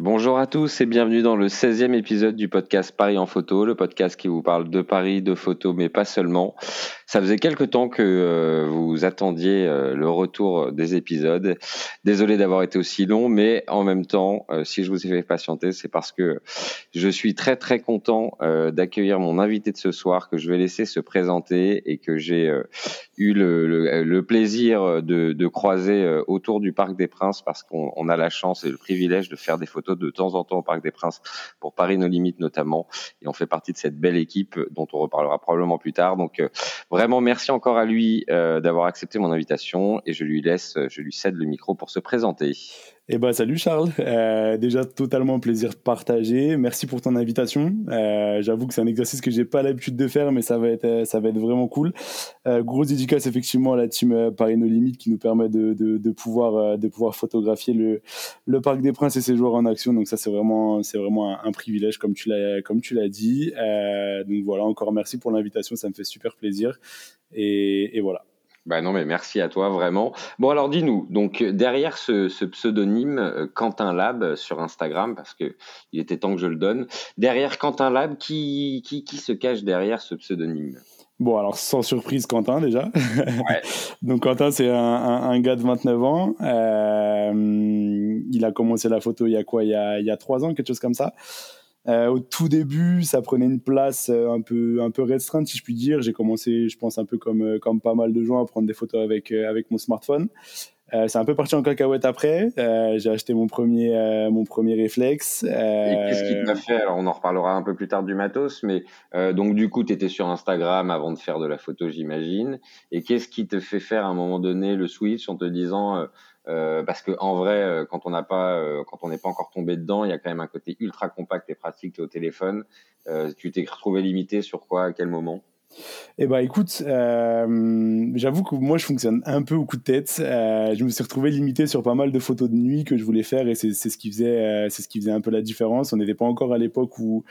Bonjour à tous et bienvenue dans le 16e épisode du podcast Paris en photo, le podcast qui vous parle de Paris, de photos, mais pas seulement. Ça faisait quelque temps que euh, vous attendiez euh, le retour des épisodes. Désolé d'avoir été aussi long, mais en même temps, euh, si je vous ai fait patienter, c'est parce que je suis très très content d'accueillir mon invité de ce soir que je vais laisser se présenter et que j'ai eu le, le, plaisir de, de, croiser autour du Parc des Princes parce qu'on a la chance et le privilège de faire des photos de temps en temps au Parc des Princes pour Paris nos limites notamment et on fait partie de cette belle équipe dont on reparlera probablement plus tard. Donc Vraiment, merci encore à lui euh, d'avoir accepté mon invitation et je lui laisse, je lui cède le micro pour se présenter. Eh ben, salut Charles. Euh, déjà, totalement plaisir partagé. Merci pour ton invitation. Euh, J'avoue que c'est un exercice que j'ai pas l'habitude de faire, mais ça va être, ça va être vraiment cool. Euh, grosse dédicace effectivement à la team euh, Paris No Limites qui nous permet de, de, de pouvoir, euh, de pouvoir photographier le, le Parc des Princes et ses joueurs en action. Donc ça, c'est vraiment, c'est vraiment un, privilège comme tu l'as, comme tu l'as dit. Euh, donc voilà, encore merci pour l'invitation. Ça me fait super plaisir. Et, et voilà. Bah non, mais merci à toi, vraiment. Bon, alors dis-nous, donc derrière ce, ce, pseudonyme euh, Quentin Lab sur Instagram, parce que il était temps que je le donne, derrière Quentin Lab, qui, qui, qui se cache derrière ce pseudonyme? Bon, alors sans surprise, Quentin déjà. Ouais. donc Quentin, c'est un, un, un, gars de 29 ans. Euh, il a commencé la photo il y a quoi? Il y a, il y a 3 ans, quelque chose comme ça. Euh, au tout début, ça prenait une place euh, un peu un peu restreinte, si je puis dire. J'ai commencé, je pense, un peu comme euh, comme pas mal de gens à prendre des photos avec avec mon smartphone. Euh, c'est un peu parti en cacahuète après. Euh, j'ai acheté mon premier, euh, mon premier réflexe. Et qu'est-ce qui t'a fait? Alors, on en reparlera un peu plus tard du matos, mais donc du coup, tu étais sur Instagram avant de faire de la photo, j'imagine. Et qu'est-ce qui te fait faire à un moment donné le switch en te disant euh, parce que en vrai, euh, quand on n'a pas, euh, quand on n'est pas encore tombé dedans, il y a quand même un côté ultra compact et pratique au téléphone. tu t'es retrouvé limité sur quoi, à quel moment? Eh ben écoute, j'avoue que moi je fonctionne un peu au coup de tête. Je me suis retrouvé limité sur pas mal de photos de nuit que je voulais faire et c'est ce qui faisait, c'est ce qui faisait un peu la différence. On n'était pas encore à l'époque où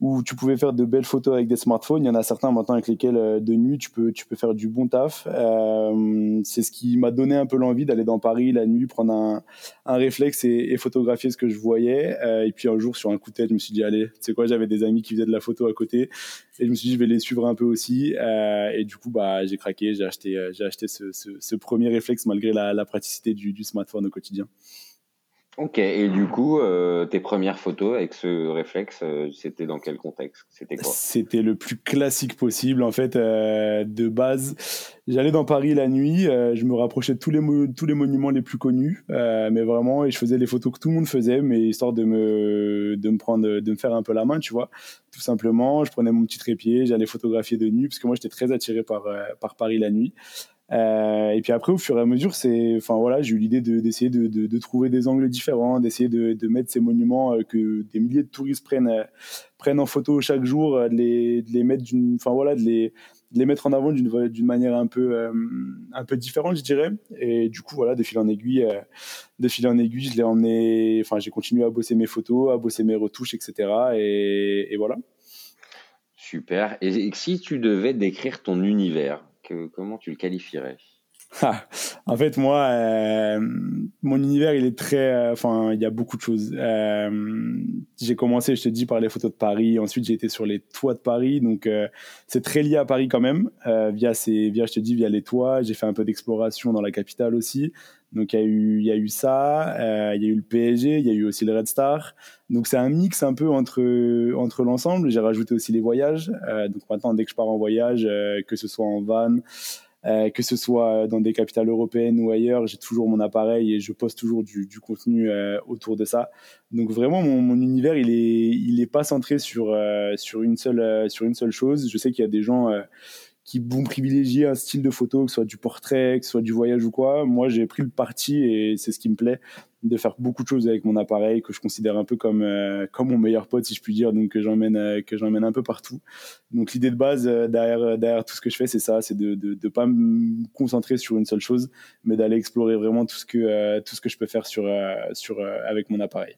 où tu pouvais faire de belles photos avec des smartphones. Il y en a certains maintenant avec lesquels euh, de nuit tu peux tu peux faire du bon taf. Euh, c'est ce qui m'a donné un peu l'envie d'aller dans Paris la nuit, prendre un, un réflexe et, photographier ce que je voyais. Euh, et puis un jour sur un coup de tête, je me suis dit allez, tu sais quoi, j'avais des amis qui faisaient de la photo à côté et je me suis dit je vais les suivre un peu aussi. Et du coup bah j'ai craqué, j'ai acheté j'ai acheté ce, ce, premier réflexe malgré la, praticité du smartphone au quotidien. Ok, et du coup, euh, tes premières photos avec ce réflexe, euh, c'était dans quel contexte? C'était quoi? C'était le plus classique possible. En fait, euh, de base, j'allais dans Paris la nuit, euh, je me rapprochais de tous les, tous les monuments les plus connus, euh, mais vraiment, et je faisais les photos que tout le monde faisait, mais histoire de me, de me prendre, de me faire un peu la main, tu vois. Tout simplement, je prenais mon petit trépied, j'allais photographier de nuit, parce que moi, j'étais très attiré par, par Paris la nuit. Euh, et puis après, au fur et à mesure, c'est, enfin voilà, j'ai eu l'idée de, d'essayer de, de, trouver des angles différents, d'essayer de, mettre ces monuments euh, que des milliers de touristes prennent euh, prennent en photo chaque jour, de les, mettre enfin voilà, de les, mettre en avant d'une, manière un peu un peu différente, je dirais. Et du coup, voilà, de fil en aiguille, de fil en aiguille, je l'ai emmené, enfin j'ai continué à bosser mes photos, à bosser mes retouches, etc. Et, et voilà. Super. Et si tu devais décrire ton univers, comment tu le qualifierais? en fait, moi, euh, mon univers, il est très. Euh, enfin, il y a beaucoup de choses. Euh, j'ai commencé, je te dis, par les photos de Paris. Ensuite, j'ai été sur les toits de Paris. Donc, euh, c'est très lié à Paris quand même. Euh, via ces, via, je te dis, via les toits. J'ai fait un peu d'exploration dans la capitale aussi. Donc, il y a eu, y a eu ça. Il y a eu le PSG. Il y a eu aussi le Red Star. Donc, c'est un mix un peu entre, entre l'ensemble. J'ai rajouté aussi les voyages. donc, maintenant, dès que je pars en voyage, que ce soit en van, euh, que ce soit dans des capitales européennes ou ailleurs, j'ai toujours mon appareil et je poste toujours du, du contenu euh, autour de ça. Donc vraiment, mon, mon, univers, il est, il est pas centré sur euh, sur une seule euh, sur une seule chose. Je sais qu'il y a des gens qui vont privilégier un style de photo, que ce soit du portrait, que ce soit du voyage ou quoi. Moi, j'ai pris le parti et c'est ce qui me plaît de faire beaucoup de choses avec mon appareil que je considère un peu comme euh, comme mon meilleur pote si je puis dire. Donc que j'emmène euh, que j'emmène un peu partout. Donc l'idée de base euh, derrière derrière tout ce que je fais c'est ça c'est de, de pas me concentrer sur une seule chose mais d'aller explorer vraiment tout ce que tout ce que je peux faire sur sur avec mon appareil.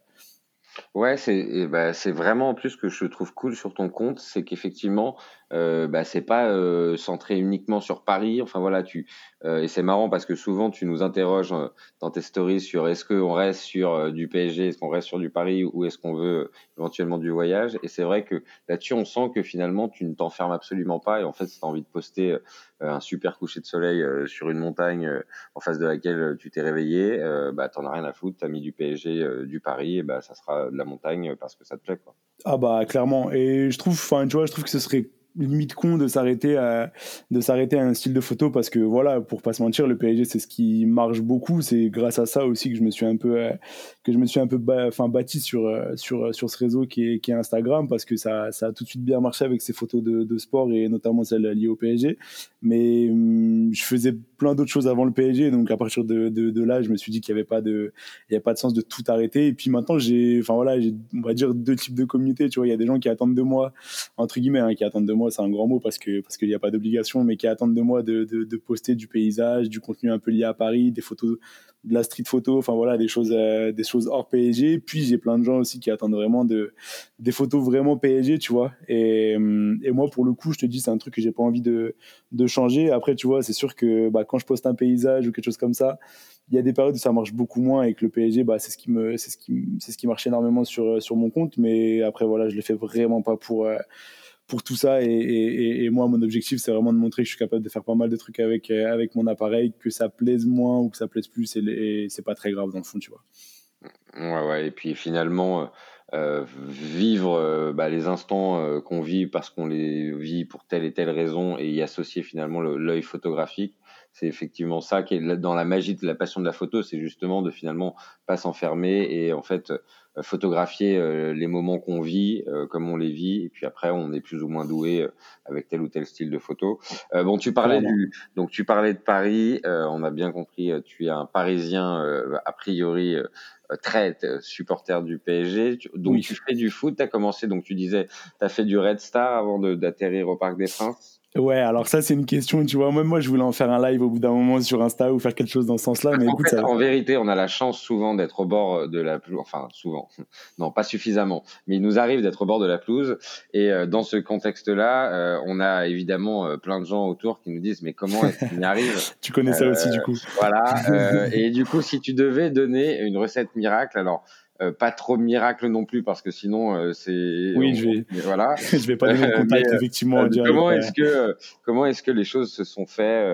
Ouais, c'est bah, c'est vraiment en plus que je trouve cool sur ton compte, c'est qu'effectivement, euh, bah, c'est pas euh, centré uniquement sur Paris. Enfin voilà, tu euh, et c'est marrant parce que souvent tu nous interroges euh, dans tes stories sur est-ce qu'on reste sur du PSG, est-ce qu'on reste sur du Paris ou est-ce qu'on veut éventuellement du voyage. Et c'est vrai que là-dessus, on sent que finalement tu ne t'enfermes absolument pas et en fait, si tu as envie de poster un super coucher de soleil sur une montagne en face de laquelle tu t'es réveillé, bah t'en as rien à foutre, t'as mis du PSG, du Paris, et bah ça sera de la montagne parce que ça te plaît quoi. Ah bah clairement. Et je trouve, enfin tu vois, je trouve que ce serait limite con de s'arrêter à de s'arrêter à un style de photo parce que voilà pour pas se mentir le PSG c'est ce qui marche beaucoup. C'est grâce à ça aussi que je me suis un peu euh, que je me suis un peu enfin bâti sur euh, sur sur ce réseau qui est, qui est Instagram parce que ça ça a tout de suite bien marché avec ces photos de, de sport et notamment celles liées au PSG mais hum, je faisais plein d'autres choses avant le PSG donc à partir de, là je me suis dit qu'il y avait pas de il y a pas de sens de tout arrêter et puis maintenant j'ai enfin voilà on va dire deux types de communautés tu vois il y a des gens qui attendent de moi entre guillemets hein, qui attendent de moi c'est un grand mot parce que parce qu'il n'y a pas d'obligation, mais qui attendent de moi de, de, poster du paysage, du contenu un peu lié à Paris, des photos de la street photo, enfin voilà, des choses, euh, des choses hors PSG. Puis j'ai plein de gens aussi qui attendent vraiment de, des photos vraiment PSG, tu vois. Et, et moi, pour le coup, je te dis, c'est un truc que j'ai pas envie de, de changer. Après, tu vois, c'est sûr que bah, quand je poste un paysage ou quelque chose comme ça, il y a des périodes où ça marche beaucoup moins et que le PSG, bah, c'est ce qui me, c'est ce qui, c'est ce qui marche énormément sur, sur mon compte. Mais après, voilà, je le fais vraiment pas pour, euh, pour tout ça. Et, moi, mon objectif, c'est vraiment de montrer que je suis capable de faire pas mal de trucs avec, euh, avec mon appareil, que ça plaise moins ou que ça plaise plus. Et, c'est pas très grave dans le fond, tu vois. Ouais, ouais. Et puis finalement, euh, vivre bah, les instants qu'on vit parce qu'on les vit pour telle et telle raison et y associer finalement l'œil photographique, c'est effectivement ça qui est dans la magie de la passion de la photo, c'est justement de finalement pas s'enfermer et en fait euh, photographier euh, les moments qu'on vit, euh, comme on les vit, et puis après on est plus ou moins doué avec tel ou tel style de photo. bon, tu parlais du, donc tu parlais de Paris, on a bien compris, tu es un Parisien a priori très supporter du PSG. Donc tu fais du foot, tu as commencé, donc tu disais, tu as fait du Red Star avant d'atterrir au Parc des Princes. Ouais, alors ça c'est une question, tu vois, même moi je voulais en faire un live au bout d'un moment sur Insta ou faire quelque chose dans ce sens-là, mais en écoute, En vérité, on a la chance souvent d'être au bord de la pelouse, enfin souvent, non pas suffisamment, mais il nous arrive d'être au bord de la pelouse, et euh, dans ce contexte-là, euh, on a évidemment euh, plein de gens autour qui nous disent mais comment est-ce qu'on y arrive Tu connais ça aussi du coup. Voilà, et du coup si tu devais donner une recette miracle, alors euh, pas trop miracle non plus parce que sinon euh, c'est oui je vais voilà. je vais pas donner le contact euh, effectivement comment est-ce que comment est-ce que les choses se sont faites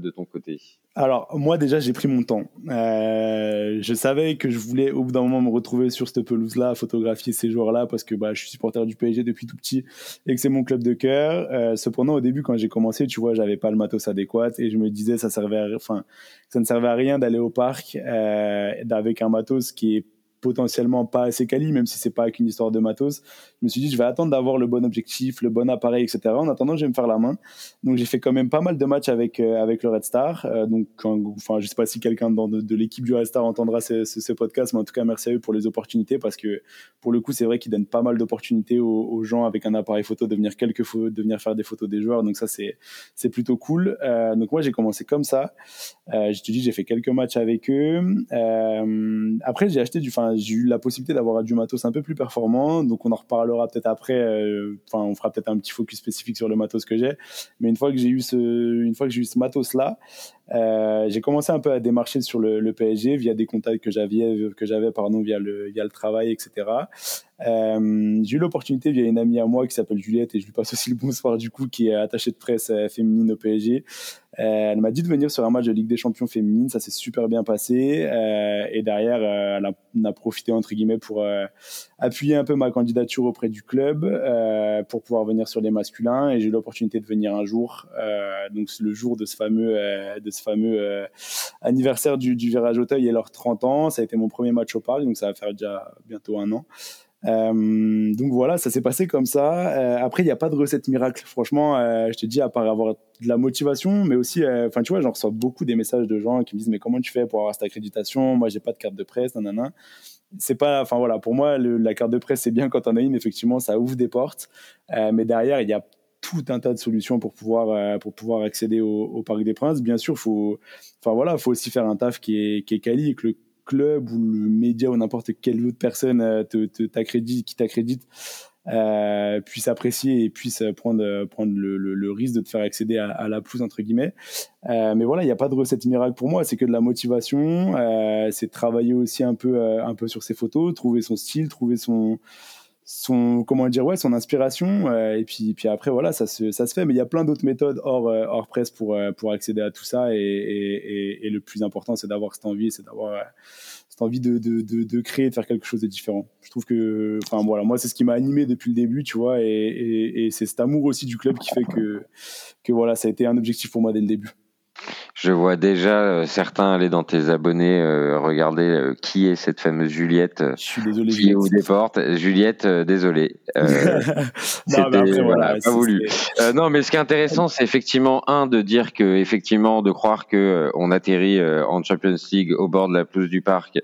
de ton côté? Alors moi déjà j'ai pris mon temps. Je savais que je voulais au bout d'un moment me retrouver sur cette pelouse là photographier ces joueurs là parce que bah, je suis supporter du PSG depuis tout petit et que c'est mon club de cœur. Cependant au début quand j'ai commencé tu vois j'avais pas le matos adéquat et je me disais ça servait enfin ça ne servait à rien d'aller au parc avec un matos qui est potentiellement pas assez quali, même si c'est pas qu'une histoire de matos. Je me suis dit, je vais attendre d'avoir le bon objectif, le bon appareil, etc. En attendant, je vais me faire la main. Donc, j'ai fait quand même pas mal de matchs avec, euh, avec le Red Star. Euh, donc, enfin, je sais pas si quelqu'un de, de l'équipe du Red Star entendra ce, podcast, mais en tout cas, merci à eux pour les opportunités parce que, pour le coup, c'est vrai qu'ils donnent pas mal d'opportunités aux, gens avec un appareil photo de venir quelques de faire des photos des joueurs. Donc, ça, c'est, c'est plutôt cool. Euh, donc, moi, j'ai commencé comme ça. je te dis, j'ai fait quelques matchs avec eux. après, j'ai acheté du, j'ai eu la possibilité d'avoir du matos un peu plus performant. Donc, on en reparlera peut-être après. Euh, enfin, on fera peut-être un petit focus spécifique sur le matos que j'ai. Mais une fois que j'ai eu ce, une fois que j'ai eu ce matos-là, euh, j'ai commencé un peu à démarcher sur le, PSG via des contacts que j'avais, que j'avais pardon, via le, via le travail, etc. Euh, j'ai eu l'opportunité via une amie à moi qui s'appelle Juliette et je lui passe aussi le bonsoir du coup, qui est attachée de presse féminine au PSG. Euh, elle m'a dit de venir sur un match de Ligue des Champions féminine, ça s'est super bien passé. Euh, et derrière, euh, elle a, on a profité entre guillemets pour appuyer un peu ma candidature auprès du club pour pouvoir venir sur les masculins. Et j'ai eu l'opportunité de venir un jour, donc le jour de ce fameux, de ce fameux anniversaire du, du Virage Auteuil et leurs 30 ans. Ça a été mon premier match au parc, donc ça va faire déjà bientôt un an. Euh, donc voilà, ça s'est passé comme ça. Euh, après, il n'y a pas de recette miracle. Franchement, euh, je te dis, à part avoir de la motivation, mais aussi, enfin, tu vois, j'en reçois beaucoup des messages de gens qui me disent, mais comment tu fais pour avoir cette accréditation? Moi, j'ai pas de carte de presse, nanana. C'est pas, enfin voilà, pour moi, la carte de presse, c'est bien quand on a une. Effectivement, ça ouvre des portes, mais derrière, il y a tout un tas de solutions pour pouvoir pour pouvoir accéder au, Parc des Princes. Bien sûr, faut, enfin voilà, faut aussi faire un taf qui est qui est quali que le club ou le média ou n'importe quelle autre personne te, t'accrédite, qui t'accrédite euh, puisse apprécier et puisse prendre, prendre le, risque de te faire accéder à, la plus entre guillemets. Euh, mais voilà, il n'y a pas de recette miracle pour moi, c'est que de la motivation, euh, c'est travailler aussi un peu, un peu sur ses photos, trouver son style, trouver son, son comment dire ouais son inspiration et puis puis après voilà ça se, ça se fait mais il y a plein d'autres méthodes hors hors presse pour pour accéder à tout ça et, et, le plus important c'est d'avoir cette envie c'est d'avoir envie de, de, de, créer, de faire quelque chose de différent. Je trouve que, enfin voilà, moi c'est ce qui m'a animé depuis le début, tu vois, et, et c'est cet amour aussi du club qui fait que, que voilà, ça a été un objectif pour moi dès le début. Je vois déjà euh, certains aller dans tes abonnés euh, regarder euh, qui est cette fameuse Juliette Je suis désolé, qui est au des portes. Juliette, désolé. non, mais après, voilà, pas voulu. non, mais ce qui est intéressant, c'est effectivement un de dire que effectivement de croire que on atterrit en Champions League au bord de la pelouse du parc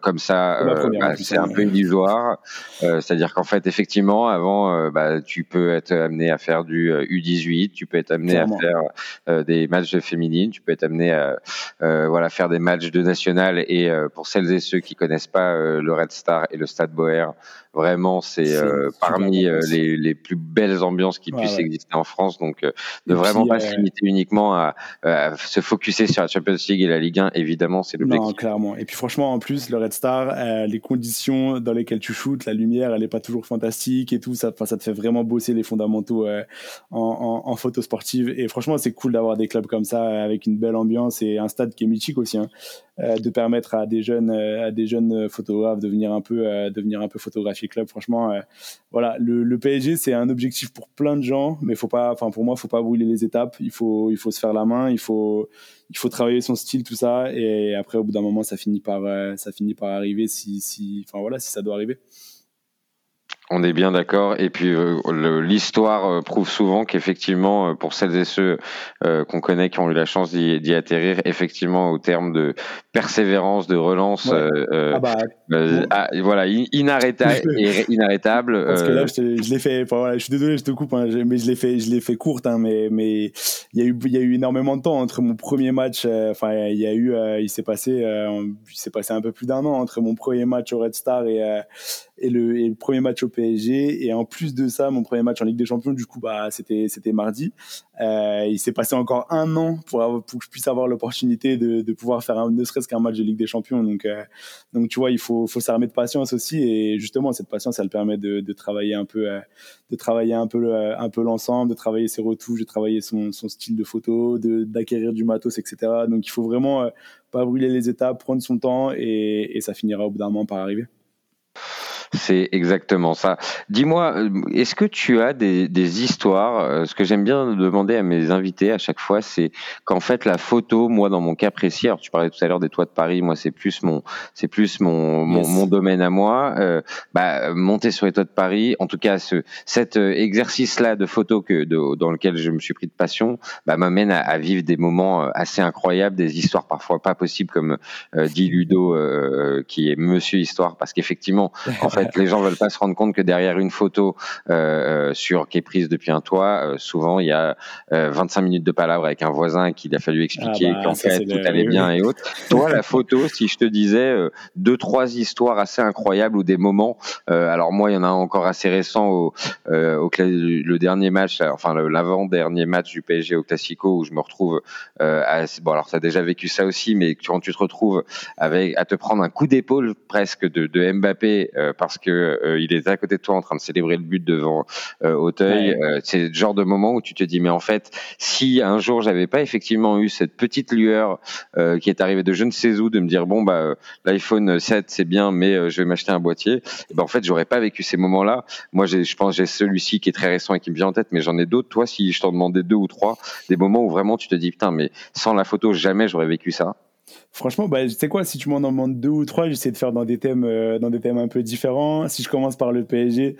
comme ça, euh, bah, c'est un peu illusoire. C'est-à-dire qu'en fait, effectivement, avant, bah, tu peux être amené à faire du U18, tu peux être amené à faire des matchs de féminine, tu peux être amené à voilà faire des matchs de national. Et pour celles et ceux qui connaissent pas le Red Star et le Stade Boer, Vraiment, c'est euh, parmi euh, les, les, plus belles ambiances qui puissent exister en France. Donc, euh, ne vraiment pas se limiter uniquement à, se focuser sur la Champions League et la Ligue 1, évidemment, c'est l'objectif. Non, clairement. Et puis, franchement, en plus, le Red Star, les conditions dans lesquelles tu shootes, la lumière, elle n'est pas toujours fantastique et tout. Ça, ça te fait vraiment bosser les fondamentaux en, en, en, photo sportive. Et franchement, c'est cool d'avoir des clubs comme ça avec une belle ambiance et un stade qui est mythique aussi. Hein. Euh, de permettre à des jeunes euh, à des jeunes photographes de venir un peu euh, de venir un peu photographier franchement voilà le, PSG c'est un objectif pour plein de gens mais faut pas enfin pour moi faut pas brûler les étapes. Il faut il faut se faire la main il faut il faut travailler son style tout ça. Et après au bout d'un moment ça finit par ça finit par arriver si voilà si ça doit arriver on est bien d'accord. Et puis euh, l'histoire euh, prouve souvent qu'effectivement, euh, pour celles et ceux qu'on connaît qui ont eu la chance d'y atterrir, effectivement, au terme de persévérance, de relance, ah bah, ah, voilà, inarrêtable. inarrêtable Parce que là, je, l'ai fait. Voilà, je suis désolé, je te coupe, hein, mais je l'ai fait, je l'ai fait courte. Hein, mais mais il y a eu il y a eu énormément de temps entre mon premier match. Enfin, il y a eu, il s'est passé, il s'est passé un peu plus d'un an entre mon premier match au Red Star et et le, et le, premier match au PSG. Et en plus de ça, mon premier match en Ligue des Champions, du coup, bah, c'était, c'était mardi. Euh, il s'est passé encore un an pour, avoir, pour que je puisse avoir l'opportunité de, de pouvoir faire un, ne serait-ce qu'un match de Ligue des Champions. Donc, euh, donc tu vois, il faut, faut s'armer de patience aussi. Et justement, cette patience, elle permet de, de travailler un peu, euh, de travailler un peu, un peu l'ensemble, de travailler ses retouches, de travailler son, son style de photo, de, d'acquérir du matos, etc. Donc, il faut vraiment euh, pas brûler les étapes, prendre son temps et, et ça finira au bout d'un moment par arriver. C'est exactement ça. Dis-moi, euh, est-ce que tu as des, des histoires euh, Ce que j'aime bien demander à mes invités à chaque fois, c'est qu'en fait la photo, moi dans mon cas précis, alors tu parlais tout à l'heure des toits de Paris, moi c'est plus mon, c'est plus mon, mon, domaine à moi. Euh, bah, monter sur les toits de Paris, en tout cas ce, cet euh, exercice-là de photo que de, dans lequel je me suis pris de passion, bah, m'amène à, à, vivre des moments assez incroyables, des histoires parfois pas possibles, comme dit Ludo, qui est Monsieur Histoire, parce qu'effectivement, en fait, les gens veulent pas se rendre compte que derrière une photo euh, euh, sur qui est prise depuis un toit, euh, souvent il y a 25 minutes de palabres avec un voisin qu'il a fallu expliquer ah bah, qu'en fait tout allait bien et autres. Toi, la photo, si je te disais deux trois histoires assez incroyables ou des moments. alors moi, il y en a encore assez récent au, au le dernier match, enfin l'avant dernier match du PSG au Classico où je me retrouve. À, bon alors as déjà vécu ça aussi, mais quand tu te retrouves avec à te prendre un coup d'épaule presque de, de Mbappé parce que euh, il est à côté de toi en train de célébrer le but devant euh, Auteuil. Euh, c'est le genre de moment où tu te dis mais en fait, si un jour j'avais pas effectivement eu cette petite lueur qui est arrivée de je ne sais où de me dire bon bah l'iPhone 7 c'est bien mais je vais m'acheter un boîtier, et eh ben en fait j'aurais pas vécu ces moments-là. Moi je pense j'ai celui-ci qui est très récent et qui me vient en tête, mais j'en ai d'autres. Toi si je t'en demandais deux ou trois, des moments où vraiment tu te dis putain mais sans la photo jamais j'aurais vécu ça. Franchement, bah, tu sais quoi, si tu m'en demandes deux ou trois, j'essaie de faire dans des thèmes, euh, dans des thèmes un peu différents. Si je commence par le PSG,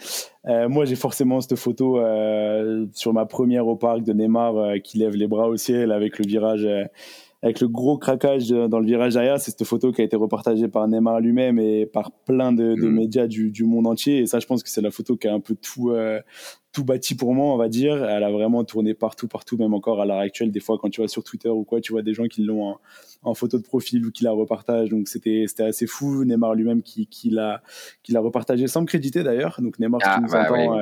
euh, moi j'ai forcément cette photo euh, sur ma première au parc de Neymar qui lève les bras au ciel avec le virage, avec le gros craquage dans le virage arrière. C'est cette photo qui a été repartagée par Neymar lui-même et par plein de, de mmh. médias du, du, monde entier. Et ça, je pense que c'est la photo qui a un peu tout tout bâti pour moi, on va dire. Elle a vraiment tourné partout, partout, même encore à l'heure actuelle. Des fois, quand tu vas sur Twitter ou quoi, tu vois des gens qui l'ont en, photo de profil ou qui la repartagent. Donc c'était assez fou. Neymar lui-même qui, qui l'a repartagé sans me créditer d'ailleurs. Donc Neymar, si tu nous bah entends,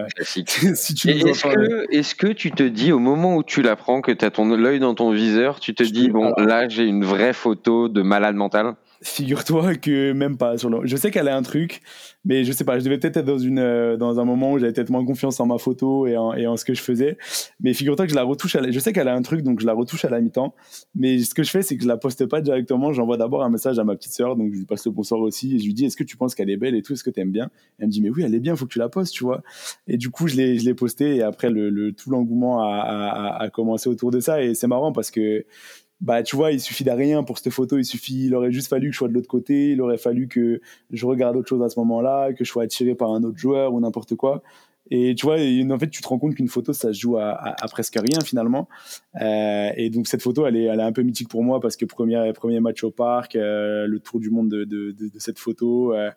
est-ce que, tu te dis au moment où tu l'apprends que tu as ton l'œil dans ton viseur, tu te dis bon là j'ai une vraie photo de malade mental? Figure-toi que même pas sur le... Je sais qu'elle a un truc, mais je sais pas. Je devais peut-être être dans une euh, dans un moment où j'avais peut-être moins confiance en ma photo et en, et en ce que je faisais. Mais figure-toi que je la retouche. À Je sais qu'elle a un truc, donc je la retouche à la mi-temps. Mais ce que je fais, c'est que je la poste pas directement. J'envoie d'abord un message à ma petite sœur, donc je lui passe le bonsoir aussi et je lui dis Est-ce que tu penses qu'elle est belle et tout Est-ce que tu aimes bien? Elle me dit Mais oui, elle est bien. Faut que tu la postes, tu vois. Et du coup, je l'ai je l'ai posté et après le, le tout l'engouement a, a, a commencé autour de ça et c'est marrant parce que bah tu vois, il suffit de rien pour cette photo. Il suffit, il aurait juste fallu que je sois de l'autre côté. Il aurait fallu que je regarde autre chose à ce moment-là, que je sois attiré par un autre joueur ou n'importe quoi. Et tu vois, en fait, tu te rends compte qu'une photo, ça se joue à, presque rien finalement. Euh, et donc cette photo, elle est, elle est un peu mythique pour moi parce que premier, premier match au parc, euh, le tour du monde de, de, de, de cette photo, euh,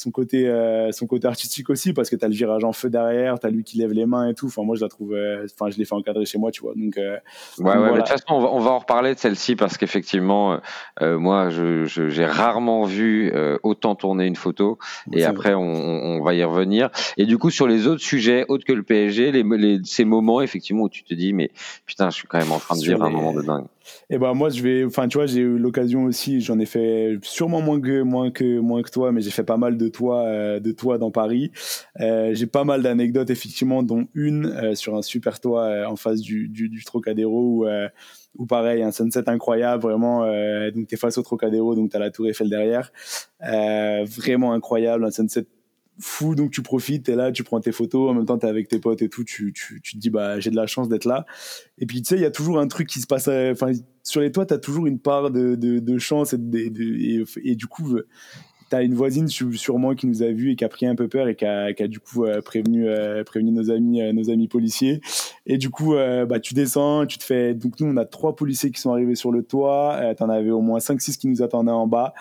son côté, euh, son côté artistique aussi, parce que tu as le virage en feu derrière, tu as lui qui lève les mains et tout. Enfin, moi, je la trouve, euh, enfin, je l'ai fait encadrer chez moi, tu vois. Donc, euh, ouais, ouais, mais de toute façon, on va, on va en reparler de celle-ci parce qu'effectivement, moi, j'ai rarement vu autant tourner une photo et après, on, on, va y revenir. Et du coup, sur les autres sujets, autres que le PSG, les, les, ces moments, effectivement, où tu te dis, mais putain, je suis quand même en train de vivre un moment de dingue. Et ben moi je vais, enfin tu vois, j'ai eu l'occasion aussi, j'en ai fait sûrement moins que moins que moins que toi, mais j'ai fait pas mal de toi euh, de toi dans Paris. Euh, j'ai pas mal d'anecdotes effectivement, dont une euh, sur un super toit euh, en face du, du, du Trocadéro où ou pareil, un sunset incroyable, vraiment. Euh, donc, tu es face au Trocadéro, donc tu as la Tour Eiffel derrière. Euh, vraiment incroyable, un sunset fou, donc tu profites, t'es là, tu prends tes photos, en même temps t'es avec tes potes et tout, tu, tu, tu te dis bah j'ai de la chance d'être là. Et puis tu sais, il y a toujours un truc qui se passe, enfin sur les toits, t'as toujours une part de, de, de chance et, de, et, du coup t'as une voisine sûrement qui nous a vus et qui a pris un peu peur et qui a, qui a du coup euh, prévenu euh, prévenu nos amis euh, nos amis policiers et du coup bah tu descends tu te fais donc nous on a trois policiers qui sont arrivés sur le toit t'en avais au moins 5 6 qui nous attendaient en bas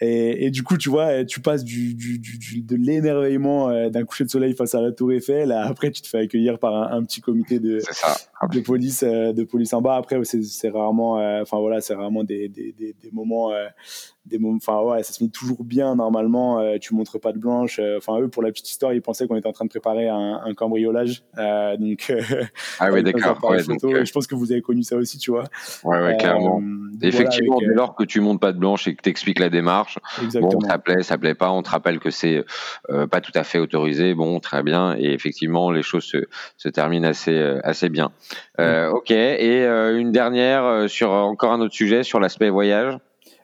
et, et, du coup, tu vois, tu passes du, du, du de l'émerveillement euh, d'un coucher de soleil face à la Tour Eiffel. Après, tu te fais accueillir par un, un petit comité de, de police, euh, de police en bas. Après, c'est rarement, euh, enfin voilà, c'est rarement des, des, des, des moments, des moments. Enfin ouais, ça se met toujours bien normalement. tu montres pas de blanche. Enfin eux, pour la petite histoire, ils pensaient qu'on était en train de préparer un, un cambriolage. donc ah oui, d'accord. Ouais, je pense que vous avez connu ça aussi, tu vois. Ouais, ouais, clairement. Effectivement, dès lors que tu montes pas de blanche et que tu expliques la démarche Bon, ça plaît, ça plaît pas. On te rappelle que c'est euh, pas tout à fait autorisé. Bon, très bien. Et effectivement, les choses se, se terminent assez, euh, assez bien. Euh, ok. Et une dernière sur encore un autre sujet sur l'aspect voyage.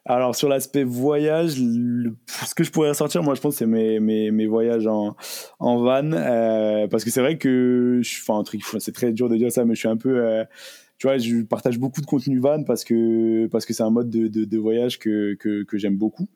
Alors sur l'aspect voyage, ce que je pourrais ressortir, moi je pense, c'est mes, mes, mes, voyages en, en van, parce que c'est vrai que, enfin un truc, c'est très dur de dire ça, mais je suis un peu tu vois, je partage beaucoup de contenu van parce que parce que c'est un mode de, de, de, voyage que que, que j'aime beaucoup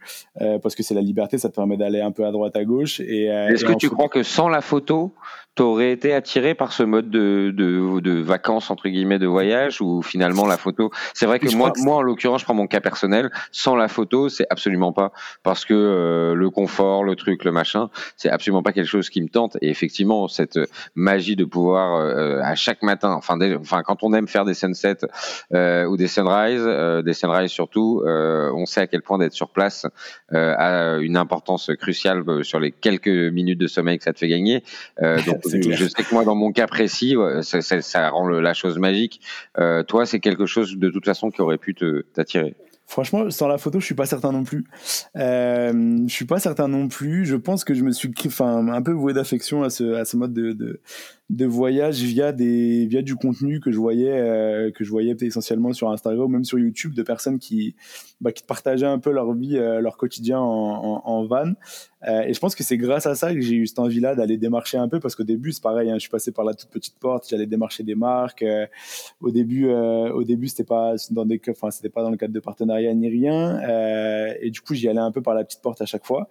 euh, parce que c'est la liberté, ça te permet d'aller un peu à droite à gauche. Et euh, est-ce que tu crois que sans la photo, t'aurais été attiré par ce mode de, de, de, vacances entre guillemets de voyage ou finalement la photo? C'est vrai que moi moi en l'occurrence je prends mon cas personnel sans la photo c'est absolument pas parce que euh, le confort le truc le machin c'est absolument pas quelque chose qui me tente et effectivement cette magie de pouvoir euh, à chaque matin enfin enfin quand on aime faire des sunsets euh, ou des sunrises euh, des sunrises surtout on sait à quel point d'être sur place a une importance cruciale sur les quelques minutes de sommeil que ça te fait gagner donc je sais que moi, dans mon cas précis, ça, ça, ça rend la chose magique. Euh, toi, c'est quelque chose de toute façon qui aurait pu t'attirer. Franchement, sans la photo, je suis pas certain non plus. Euh, je suis pas certain non plus. Je pense que je me suis, enfin, un peu voué d'affection à ce, mode de, voyage via des via du contenu que je voyais euh, que je voyais essentiellement sur Instagram ou même sur YouTube de personnes qui bah, qui partageaient un peu leur vie euh, leur quotidien en, en, van euh, et je pense que c'est grâce à ça que j'ai eu cette envie là d'aller démarcher un peu parce qu'au début c'est pareil hein, je suis passé par la toute petite porte j'allais démarcher des marques euh, au début au début c'était pas dans pas dans le cadre de partenariat ni rien et du coup j'y allais un peu par la petite porte à chaque fois.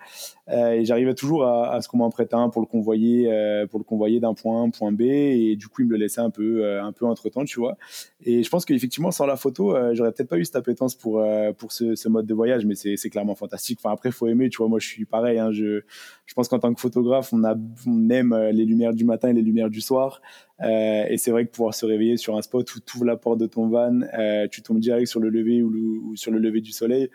Et j'arrivais toujours à, ce qu'on m'en prête un pour le convoyer pour le convoyer d'un point A point B et du coup il me le laissait un peu euh, un peu entre temps tu vois. Et je pense qu'effectivement sans la photo euh, j'aurais peut-être pas eu cette appétence pour euh, pour ce, ce, mode de voyage mais c'est clairement fantastique. Enfin après faut aimer tu vois. Moi je suis pareil hein, je, je pense qu'en tant que photographe, on, a, on aime les lumières du matin et les lumières du soir. Euh, et c'est vrai que pouvoir se réveiller sur un spot où tu ouvres la porte de ton van, euh, tu tombes direct sur le lever ou, ou sur le lever du soleil,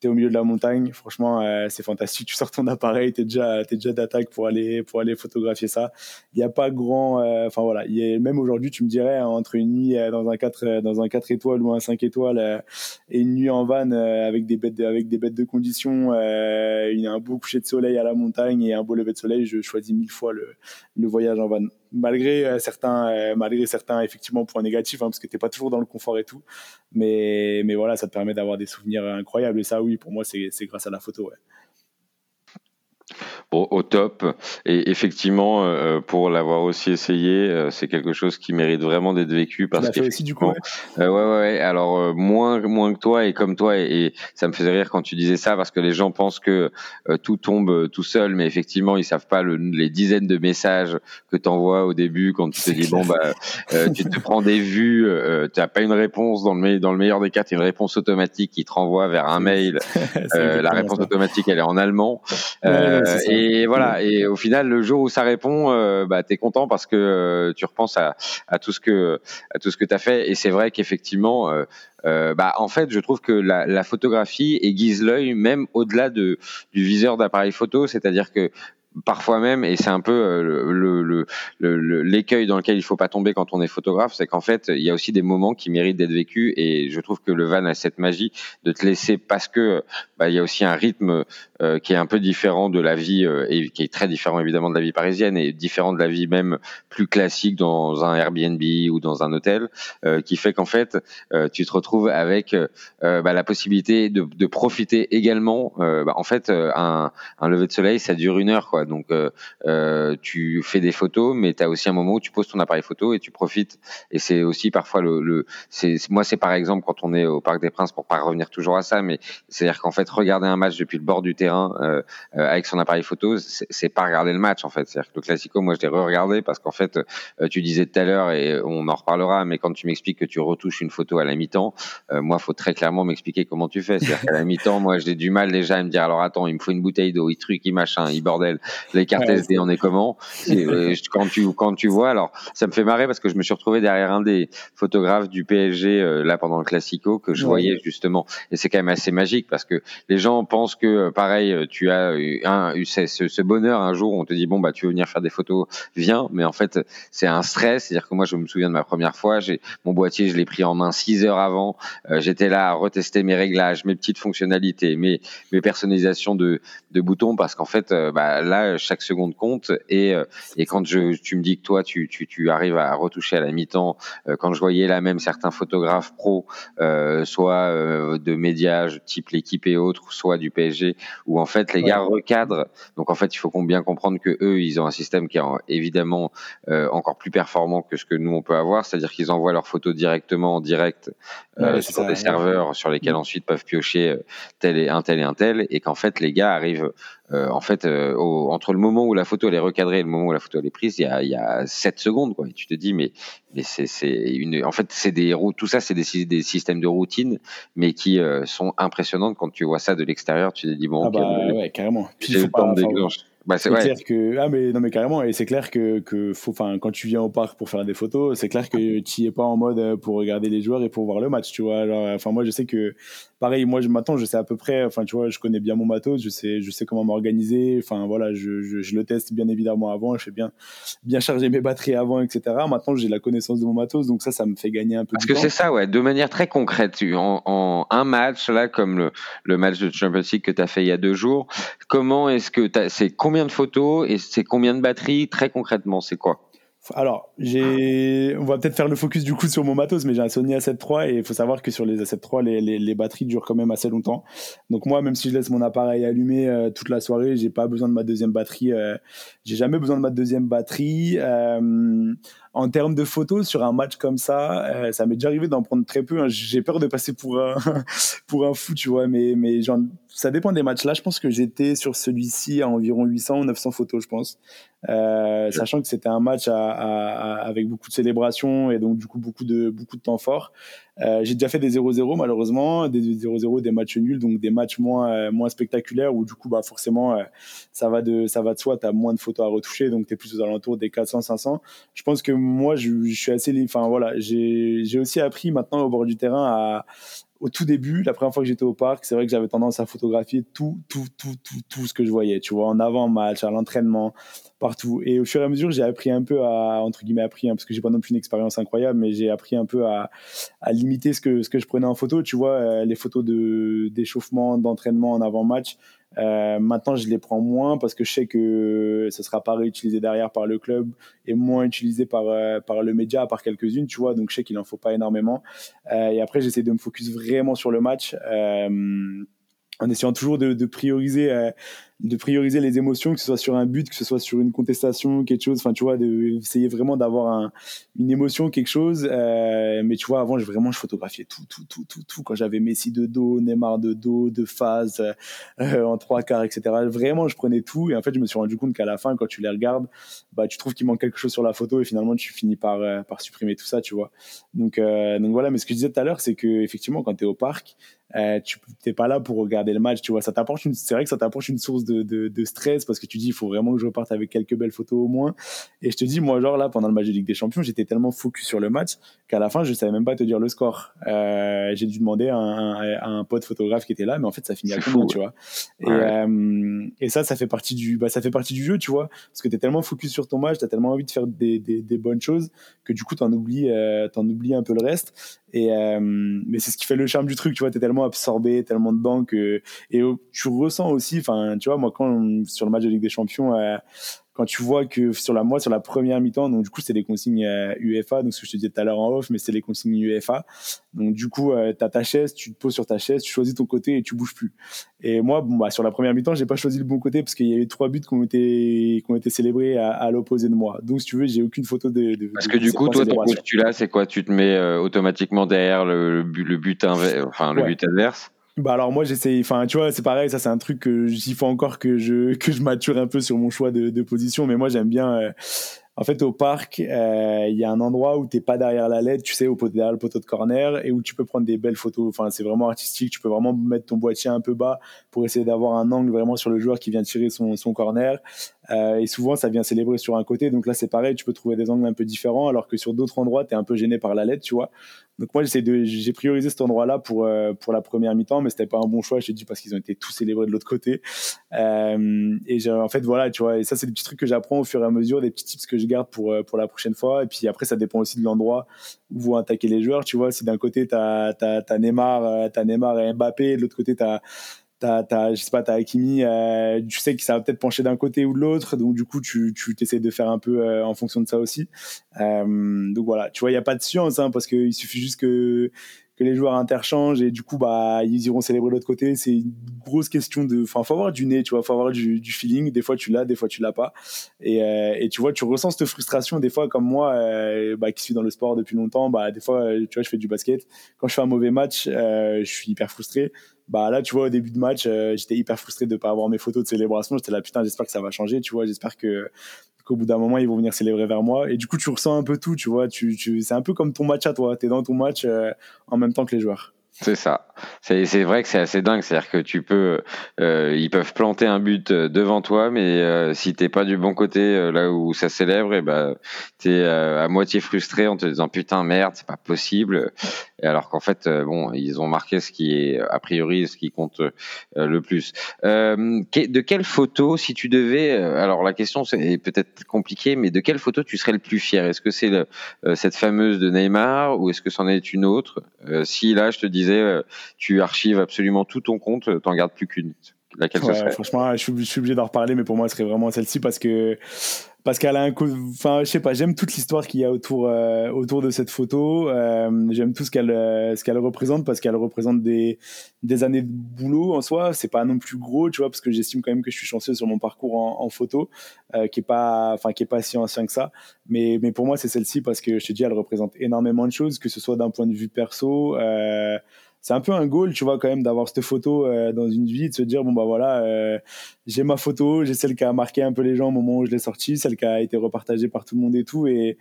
tu es au milieu de la montagne, franchement, euh, c'est fantastique. Tu sors ton appareil, tu es déjà, es déjà d'attaque pour aller, pour aller photographier ça. Il n'y a pas grand. Euh, enfin voilà, même aujourd'hui, tu me dirais, hein, entre une nuit euh, dans, un 4, dans un 4 étoiles ou un 5 étoiles et une nuit en van avec, des bêtes de, avec des bêtes de conditions, il y a un beau coucher de soleil à la montagne et un beau lever de soleil, je choisis mille fois le, le voyage en van malgré certains malgré certains effectivement points négatifs hein, parce que tu n'es pas toujours dans le confort et tout mais mais voilà ça te permet d'avoir des souvenirs incroyables et ça oui, pour moi, c'est grâce à la photo. Au, top. Et effectivement, euh, pour l'avoir aussi essayé, euh, c'est quelque chose qui mérite vraiment d'être vécu parce que aussi du coup. Ouais, euh, ouais, ouais, Alors moins moins que toi et comme toi et, ça me faisait rire quand tu disais ça parce que les gens pensent que tout tombe tout seul, mais effectivement ils savent pas le, les dizaines de messages que tu envoies au début quand tu te dis bon bah tu te prends des vues, tu n'as pas une réponse dans le dans le meilleur des cas, tu une réponse automatique qui te renvoie vers un mail. la réponse automatique elle est en allemand. et et voilà. Et au final, le jour où ça répond, euh, bah, t'es content parce que euh, tu repenses à, à, tout ce que à tout ce que t'as fait. Et c'est vrai qu'effectivement, euh, bah, en fait, je trouve que la, la photographie aiguise l'œil même au-delà de, du viseur d'appareil photo. C'est-à-dire que parfois même, et c'est un peu euh, le, le, l'écueil dans lequel il faut pas tomber quand on est photographe, c'est qu'en fait, il y a aussi des moments qui méritent d'être vécus, et je trouve que le van a cette magie de te laisser parce que bah, il y a aussi un rythme euh, qui est un peu différent de la vie euh, et qui est très différent évidemment de la vie parisienne et différent de la vie même plus classique dans un Airbnb ou dans un hôtel, qui fait qu'en fait, tu te retrouves avec bah, la possibilité de, de profiter également. Bah, en fait, un, un lever de soleil, ça dure une heure, quoi. Donc, euh, euh, tu fais des photos, mais tu as aussi un moment où tu poses ton appareil photo et tu profites. Et c'est aussi parfois le, le c'est moi c'est par exemple quand on est au Parc des Princes pour pas revenir toujours à ça, mais c'est-à-dire qu'en fait regarder un match depuis le bord du terrain euh, euh avec son appareil photo, c'est pas regarder le match en fait. C'est-à-dire que le classico, moi je l'ai re-regardé parce qu'en fait tu disais tout à l'heure et on en reparlera, mais quand tu m'expliques que tu retouches une photo à la mi-temps, moi faut très clairement m'expliquer comment tu fais. C'est-à-dire qu'à la mi-temps, moi j'ai du mal déjà à me dire alors attends, il me faut une bouteille d'eau, il truc, il machin, il bordel les cartes SD, on est comment euh, Quand tu quand tu vois, alors ça me fait marrer parce que je me suis retrouvé derrière un des photographes du PSG euh, là pendant le Classico que je voyais justement, et c'est quand même assez magique parce que les gens pensent que euh, pareil, tu as eu, un, eu ce, ce, bonheur un jour, on te dit bon bah tu veux venir faire des photos, viens, mais en fait c'est un stress, c'est-à-dire que moi je me souviens de ma première fois, j'ai mon boîtier, je l'ai pris en main six heures avant, j'étais là à retester mes réglages, mes petites fonctionnalités, mes mes personnalisations de de boutons parce qu'en fait bah là chaque seconde compte. Et, euh, et quand je, tu me dis que toi, tu, tu, tu arrives à retoucher à la mi-temps, euh, quand je voyais là même certains photographes pro, euh, soit de médias type l'équipe et autres, soit du PSG, où en fait les gars recadrent. Donc en fait, il faut bien comprendre que eux, ils ont un système qui est évidemment encore plus performant que ce que nous on peut avoir, c'est-à-dire qu'ils envoient leurs photos directement en direct sur des serveurs sur lesquels mm. ensuite peuvent piocher tel et un tel et un tel, et qu'en fait les gars arrivent euh, en fait, euh, entre le moment où la photo elle est recadrée et le moment où la photo elle est prise, il y a, il y a 7 secondes. Quoi. Et tu te dis, mais, mais c'est, c'est une. En fait, c'est des tout ça, c'est des, des systèmes de routine, mais qui euh, sont impressionnantes quand tu vois ça de l'extérieur. Tu te dis bon, ah bah, ouais, carrément. Puis, il faut pas, bah, c'est clair que ah mais non mais carrément et c'est clair que que faut enfin quand tu viens au parc pour faire des photos c'est clair que tu es pas en mode pour regarder les joueurs et pour voir le match tu vois. Enfin moi je sais que pareil moi je m'attends je sais à peu près enfin tu vois je connais bien mon matos je sais je sais comment m'organiser enfin voilà je, je, je, le teste bien évidemment avant je fais bien bien charger mes batteries avant etc maintenant j'ai la connaissance de mon matos donc ça ça me fait gagner un peu parce que c'est ça ouais de manière très concrète en, en un match là comme le, le match de Champions League que tu as fait il y a deux jours comment est-ce que c'est combien combien de photos et c'est combien de batteries Très concrètement, c'est quoi? Alors, j'ai, on va peut-être faire le focus du coup sur mon matos, mais j'ai un Sony A7 III et il faut savoir que sur les A7 III, les, les, batteries durent quand même assez longtemps. Donc moi, même si je laisse mon appareil allumé euh, toute la soirée, j'ai pas besoin de ma deuxième batterie. Euh, j'ai jamais besoin de ma deuxième batterie. Euh, en termes de photos sur un match comme ça, euh, ça m'est déjà arrivé d'en prendre très peu. Hein. J'ai peur de passer pour un pour un fou, tu vois, mais mais genre, ça dépend des matchs. Là, je pense que j'étais sur celui-ci à environ 800 ou 900 photos, je pense, euh, sachant que c'était un match à, avec beaucoup de célébrations et donc du coup beaucoup de, beaucoup de temps fort. Euh, j'ai déjà fait des 0-0 malheureusement, des 0-0, des matchs nuls, donc des matchs moins, moins spectaculaires où du coup bah, forcément ça, va de, ça va de soi, tu as moins de photos à retoucher, donc tu es plus aux alentours des 400-500. Je pense que moi je, suis assez... Enfin voilà, j'ai aussi appris maintenant au bord du terrain au tout début, la première fois que j'étais au parc, c'est vrai que j'avais tendance à photographier tout, tout, tout, tout, tout ce que je voyais, tu vois, en avant-match, à l'entraînement, partout. Et au fur et à mesure, j'ai appris un peu à, entre guillemets, appris, hein, parce que j'ai pas non plus une expérience incroyable, mais j'ai appris un peu à, à, limiter ce que, ce que je prenais en photo, tu vois, euh, les photos de, d'échauffement, d'entraînement en avant-match. Euh, maintenant, je les prends moins parce que je sais que ce sera pas réutilisé derrière par le club et moins utilisé par, euh, par le média, à part quelques-unes, tu vois. Donc, je sais qu'il en faut pas énormément. Euh, et après, j'essaie de me focus vraiment sur le match. Euh, en essayant toujours de, de prioriser euh, de prioriser les émotions, que ce soit sur un but, que ce soit sur une contestation, quelque chose. Enfin, tu vois, d'essayer vraiment d'avoir un, une émotion, quelque chose. Euh, mais tu vois, avant, je, vraiment, je photographiais tout, tout, tout, tout, tout. Quand j'avais Messi de dos, Neymar de dos, de phase, euh, en trois quarts, etc. Vraiment, je prenais tout. Et en fait, je me suis rendu compte qu'à la fin, quand tu les regardes, bah, tu trouves qu'il manque quelque chose sur la photo et finalement, tu finis par, euh, par supprimer tout ça, tu vois. Donc, euh, donc voilà. Mais ce que je disais tout à l'heure, c'est que effectivement, quand tu es au parc, euh, tu n'es pas là pour regarder le match, tu vois. Ça t'apporte une, c'est vrai que ça t'apporte une source de, de, de, stress parce que tu dis, il faut vraiment que je reparte avec quelques belles photos au moins. Et je te dis, moi, genre là, pendant le match de Ligue des Champions, j'étais tellement focus sur le match qu'à la fin, je savais même pas te dire le score. Euh, j'ai dû demander à un, à un, pote photographe qui était là, mais en fait, ça finit à combien, tu vois. Et, euh, et, ça, ça fait partie du, bah, ça fait partie du jeu, tu vois, parce que tu es tellement focus sur ton match, tu as tellement envie de faire des, des, des bonnes choses que du coup, tu en oublies, euh, en oublies un peu le reste. Et, euh, mais c'est ce qui fait le charme du truc, tu vois, tu es tellement absorbé, tellement dedans que. Et tu ressens aussi, enfin, tu vois, moi, quand sur le match de Ligue des Champions, euh, quand tu vois que sur la moi sur la première mi-temps donc du coup c'est des consignes UEFA donc ce que je te disais tout à l'heure en off mais c'est les consignes UEFA. Donc du coup euh, tu as ta chaise tu te poses sur ta chaise tu choisis ton côté et tu bouges plus. Et moi bon bah sur la première mi-temps j'ai pas choisi le bon côté parce qu'il y a eu trois buts qui ont été qui ont été célébrés à, l'opposé de moi. Donc si tu veux j'ai aucune photo de, de parce que du coup toi ton postulat c'est quoi? Tu te mets euh, automatiquement derrière le, le but enfin le but adverse? Bah alors moi j'essaie, enfin tu vois c'est pareil, ça c'est un truc que il faut encore que je que je mature un peu sur mon choix de, de position, mais moi j'aime bien. Euh, en fait au parc, euh, il y a un endroit où t'es pas derrière la LED, tu sais, au poteau derrière le poteau de corner et où tu peux prendre des belles photos. Enfin c'est vraiment artistique, tu peux vraiment mettre ton boîtier un peu bas pour essayer d'avoir un angle vraiment sur le joueur qui vient tirer son son corner. Euh, et souvent ça vient célébrer sur un côté, donc là c'est pareil, tu peux trouver des angles un peu différents, alors que sur d'autres endroits t'es un peu gêné par la LED, tu vois. Donc moi j'ai priorisé cet endroit-là pour euh, pour la première mi-temps, mais c'était pas un bon choix. Te dis parce qu'ils ont été tous célébrés de l'autre côté. Euh, et en fait voilà, tu vois. Et ça c'est des petits trucs que j'apprends au fur et à mesure, des petits tips que je garde pour euh, pour la prochaine fois. Et puis après ça dépend aussi de l'endroit où vont attaquer les joueurs. Tu vois, si d'un côté t'as t'as as Neymar, t'as Neymar et Mbappé, de l'autre côté t'as t'as, je sais pas, t'as Hakimi, euh, tu sais que ça va peut-être pencher d'un côté ou de l'autre, donc du coup, tu, tu essaies de faire un peu euh, en fonction de ça aussi. Euh, donc voilà, tu vois, il n'y a pas de science, hein, parce qu'il suffit juste que, que les joueurs interchangent et du coup, bah, ils iront célébrer de l'autre côté. C'est une grosse question de, enfin, faut avoir du nez, tu vois, faut avoir du, feeling. Des fois, tu l'as, des fois, tu l'as pas. Et, euh, tu vois, tu ressens cette frustration des fois, comme moi, euh, bah, qui suis dans le sport depuis longtemps, bah, des fois, tu vois, je fais du basket. Quand je fais un mauvais match, je suis hyper frustré bah là tu vois au début de match euh, j'étais hyper frustré de pas avoir mes photos de célébration j'étais là putain j'espère que ça va changer tu vois j'espère que qu'au bout d'un moment ils vont venir célébrer vers moi. Et du coup tu ressens un peu tout tu vois. Tu, tu c'est un peu comme ton match à toi. Tu es dans ton match euh, en même temps que les joueurs c'est ça. C'est vrai que c'est assez dingue. C'est-à-dire que tu peux, euh, ils peuvent planter un but euh, devant toi, mais euh, si t'es pas du bon côté euh, là où ça célèbre, et eh ben t'es à moitié frustré en te disant putain merde, c'est pas possible. Et alors qu'en fait, bon, ils ont marqué ce qui est a priori ce qui compte le plus. de quelle photo, si tu devais, alors la question c'est peut-être compliquée, mais de quelle photo tu serais le plus fier? Est-ce que c'est cette fameuse de Neymar ou est-ce que c'en est une autre? Si là, je te dis euh, tu archives absolument tout ton compte, t'en gardes plus qu'une. Laquelle serait? Franchement, je suis, je suis obligé d'en reparler, mais pour moi, ce serait vraiment celle-ci parce que parce qu'elle a un coup enfin je sais pas j'aime toute l'histoire qu'il y a autour euh, autour de cette photo. Euh, j'aime tout ce qu'elle euh, ce qu'elle représente parce qu'elle représente des des années de boulot en soi. C'est pas non plus gros tu vois parce que j'estime quand même que je suis chanceux sur mon parcours en, en photo qui est pas enfin qui est pas si ancien que ça. Mais mais pour moi c'est celle-ci parce que je te dis elle représente énormément de choses que ce soit d'un point de vue perso c'est un peu un goal, tu vois, quand même, d'avoir cette photo dans une vie, de se dire, bon, bah voilà, j'ai ma photo, j'ai celle qui a marqué un peu les gens au moment où je l'ai sortie, celle qui a été repartagée par tout le monde et tout. Et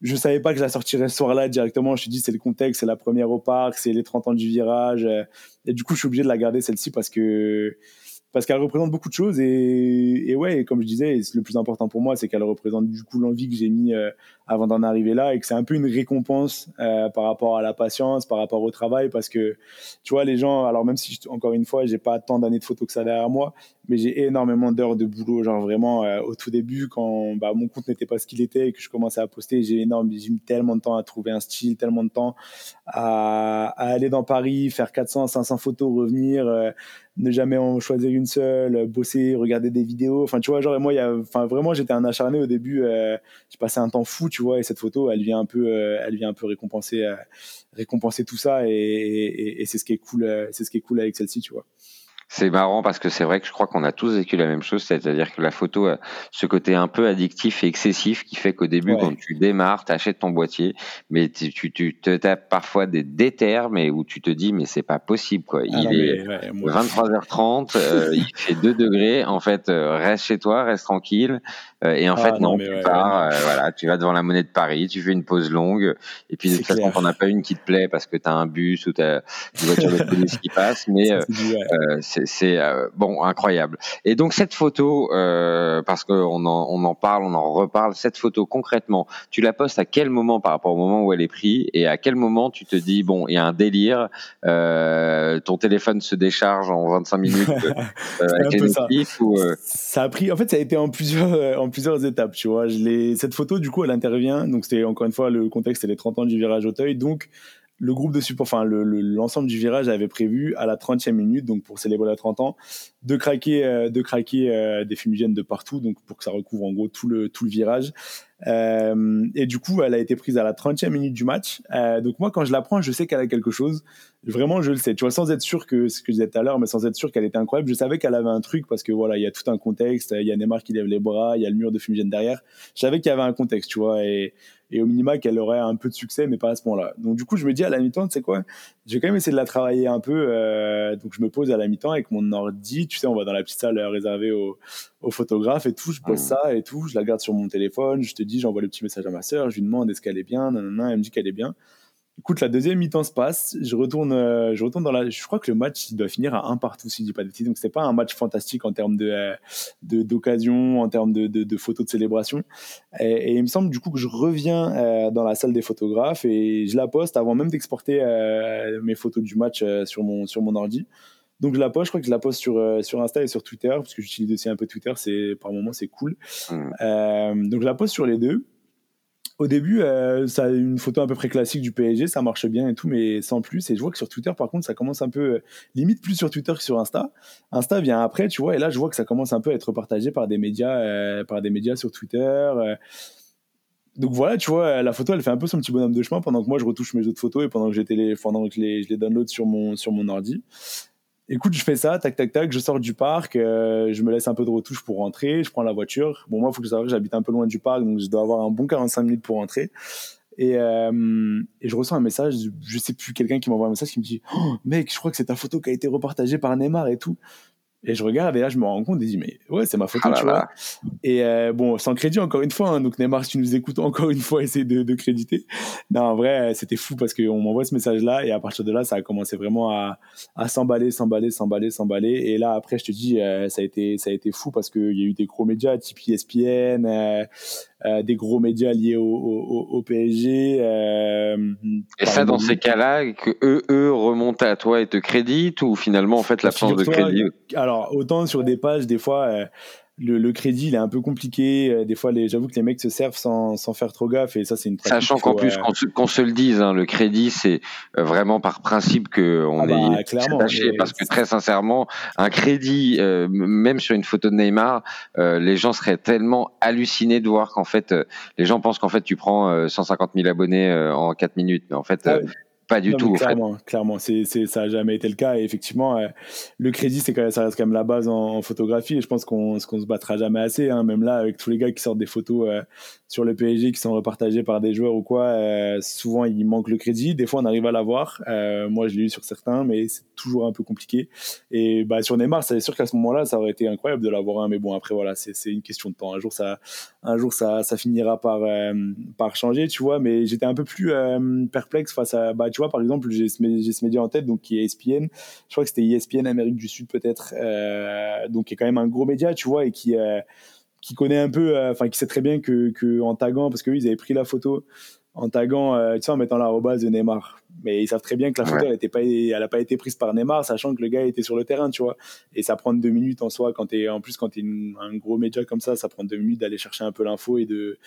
je savais pas que je la sortirais ce soir-là directement. Je me suis dit, c'est le contexte, c'est la première au parc, c'est les 30 ans du virage. Et du coup, je suis obligé de la garder celle-ci parce que parce qu'elle représente beaucoup de choses et, et ouais, comme je disais, le plus important pour moi, c'est qu'elle représente du coup l'envie que j'ai mis euh, avant d'en arriver là et que c'est un peu une récompense euh, par rapport à la patience, par rapport au travail, parce que tu vois les gens, alors même si encore une fois, j'ai pas tant d'années de photos que ça derrière moi, mais j'ai énormément d'heures de boulot, genre vraiment euh, au tout début quand bah, mon compte n'était pas ce qu'il était et que je commençais à poster, j'ai énorme, j'ai mis tellement de temps à trouver un style, tellement de temps à, à aller dans Paris, faire 400, 500 photos, revenir ne jamais en choisir une seule, bosser, regarder des vidéos. Enfin, tu vois, genre, moi, y a, enfin, vraiment, j'étais un acharné au début. Euh, j'ai passé un temps fou, tu vois, et cette photo, elle vient un peu, euh, elle vient un peu récompenser, euh, récompenser tout ça, et, et, et c'est ce qui est cool, c'est ce qui est cool avec celle-ci, tu vois. C'est marrant parce que c'est vrai que je crois qu'on a tous vécu la même chose, c'est-à-dire que la photo a ce côté un peu addictif et excessif qui fait qu'au début, quand tu démarres, tu achètes ton boîtier, mais tu, tu, tu, te tapes parfois des déterres, mais où tu te dis, mais c'est pas possible, quoi. Ah il est 23h30, euh, il fait 2 degrés, en fait, euh, reste chez toi, reste tranquille, euh, et en ah fait, non, tu pars, voilà, tu vas devant la monnaie de Paris, tu fais une pause longue, et puis de toute façon, t'en as pas une qui te plaît parce que tu as un bus ou tu as une voiture de police qui passe, mais c'est c'est euh, bon incroyable. Et donc cette photo, euh, parce qu'on en, on en parle, on en reparle, cette photo concrètement, tu la postes à quel moment par rapport au moment où elle est prise et à quel moment tu te dis bon, il y a un délire, euh, ton téléphone se décharge en 25 minutes avec les ou ça a pris, en fait, ça a été en plusieurs en plusieurs étapes, tu vois. Je cette photo du coup, elle intervient, donc c'était encore une fois le contexte, c'est les 30 ans du virage Auteuil, donc le groupe de support, enfin l'ensemble le, du virage avait prévu à la 30e minute, donc pour célébrer la 30 ans, de craquer, euh, de craquer euh, des fumigènes de partout, donc pour que ça recouvre en gros tout le, tout le virage. Euh, et du coup, elle a été prise à la 30e minute du match. Euh, donc moi, quand je la prends, je sais qu'elle a quelque chose. Vraiment, je le sais. Tu vois, sans être sûr que ce que je disais tout à l'heure, mais sans être sûr qu'elle était incroyable, je savais qu'elle avait un truc parce que voilà, il y a tout un contexte. Il y a Neymar qui lève les bras, il y a le mur de fumigène derrière. Je savais qu'il y avait un contexte, tu vois, et, au minima qu'elle aurait un peu de succès, mais pas à ce point-là. Donc du coup, je me dis à la mi-temps, tu sais quoi, je vais quand même essayer de la travailler un peu. Euh, donc je me pose à la mi-temps avec mon ordi. Tu sais, on va dans la petite salle réservée aux, aux photographes et tout. Je pose ah. ça et tout. Je la garde sur mon téléphone. Je te dis, j'envoie le petit message à ma sœur. Je lui demande est-ce qu'elle est bien. Nanana, elle me dit qu'elle est bien. Écoute, la deuxième mi-temps se passe. Je retourne, euh, je retourne dans la. Je crois que le match doit finir à un partout, si je dis pas de bêtises. Donc c'est pas un match fantastique en termes de euh, d'occasion, en termes de, de, de, photos de célébration. Et, et, il me semble du coup que je reviens euh, dans la salle des photographes et je la poste avant même d'exporter mes photos du match sur mon sur mon ordi. Donc je la poste, je crois que je la poste sur, sur Insta et sur Twitter, parce que j'utilise aussi un peu Twitter, c'est par moment c'est cool. Mmh. donc je la poste sur les deux au début, euh, ça a une photo à peu près classique du PSG, ça marche bien et tout, mais sans plus. Et je vois que sur Twitter, par contre, ça commence un peu, euh, limite plus sur Twitter que sur Insta. Insta vient après, tu vois, et là, je vois que ça commence un peu à être partagé par des médias, euh, par des médias sur Twitter. donc voilà, tu vois, la photo, elle fait un peu son petit bonhomme de chemin pendant que moi, je retouche mes autres photos et pendant que, les, pendant que les, je les download sur mon, sur mon ordi. Écoute, je fais ça, tac, tac, tac, je sors du parc, euh, je me laisse un peu de retouche pour rentrer, je prends la voiture. Bon, moi, il faut que je sache que j'habite un peu loin du parc, donc je dois avoir un bon 45 minutes pour rentrer. Et, euh, et je reçois un message, je sais plus, quelqu'un qui m'envoie un message qui me dit oh, Mec, je crois que c'est ta photo qui a été repartagée par Neymar et tout. Et je regarde et là, je me rends compte et je dis, mais ouais, c'est ma photo, ah tu vois. Et euh, bon, sans crédit, encore une fois. Hein, donc, Neymar, si tu nous écoutes, encore une fois, essaye de, de créditer. Non, en vrai, c'était fou parce qu'on m'envoie ce message-là et à partir de là, ça a commencé vraiment à, à s'emballer, s'emballer, s'emballer, s'emballer. Et là, après, je te dis, euh, ça, a été, ça a été fou parce qu'il y a eu des gros médias, type ESPN, euh, des gros médias liés au, au, au PSG. Euh, et ça, dans ces cas-là, que eux, eux remontent à toi et te créditent ou finalement, en fait, l'absence de crédit Alors, autant sur des pages, des fois, euh, le, le, crédit il est un peu compliqué. Euh, des fois, j'avoue que les mecs se servent sans, sans, faire trop gaffe et ça, c'est une Sachant qu'en plus, euh, qu'on se, le dise, hein, le crédit, c'est euh, vraiment par principe qu'on ah bah, est attaché parce que très sincèrement, un crédit, même sur une photo de Neymar, les gens seraient tellement hallucinés de voir qu'en fait, les gens pensent qu'en fait, tu prends 150 000 abonnés en 4 minutes, mais en fait. Ah pas du tout. Clairement, clairement, c'est, ça n'a jamais été le cas. Et effectivement, euh, le crédit, c'est ça reste quand même la base en, photographie. Et je pense qu'on qu'on se battra jamais assez. Hein. même là, avec tous les gars qui sortent des photos euh, sur le PSG qui sont repartagées par des joueurs ou quoi, euh, souvent il manque le crédit. Des fois, on arrive à l'avoir. moi, je l'ai eu sur certains, mais c'est toujours un peu compliqué. Et bah, sur Neymar, c'est sûr qu'à ce moment-là, ça aurait été incroyable de l'avoir. un Mais bon, après, voilà, c'est, une question de temps. Un jour, ça, un jour, ça, ça finira par, par changer, tu vois. Mais j'étais un peu plus perplexe face à. Bah, tu vois, par exemple, j'ai ce, média en tête, donc qui est ESPN. Je crois que c'était ESPN Amérique du Sud peut-être, euh, donc qui est quand même un gros média, tu vois, et qui euh, qui connaît un peu, euh, enfin qui sait très bien que, que en taguant, parce que ils avaient pris la photo en taguant, tu sais, en mettant l'arrobase de Neymar. Mais ils savent très bien que la photo, elle n'a pas, elle pas été prise par Neymar, sachant que le gars était sur le terrain, tu vois. Et ça prend deux minutes en soi, quand es, en plus, quand tu es un gros média comme ça, ça prend deux minutes d'aller chercher un peu l'info et de,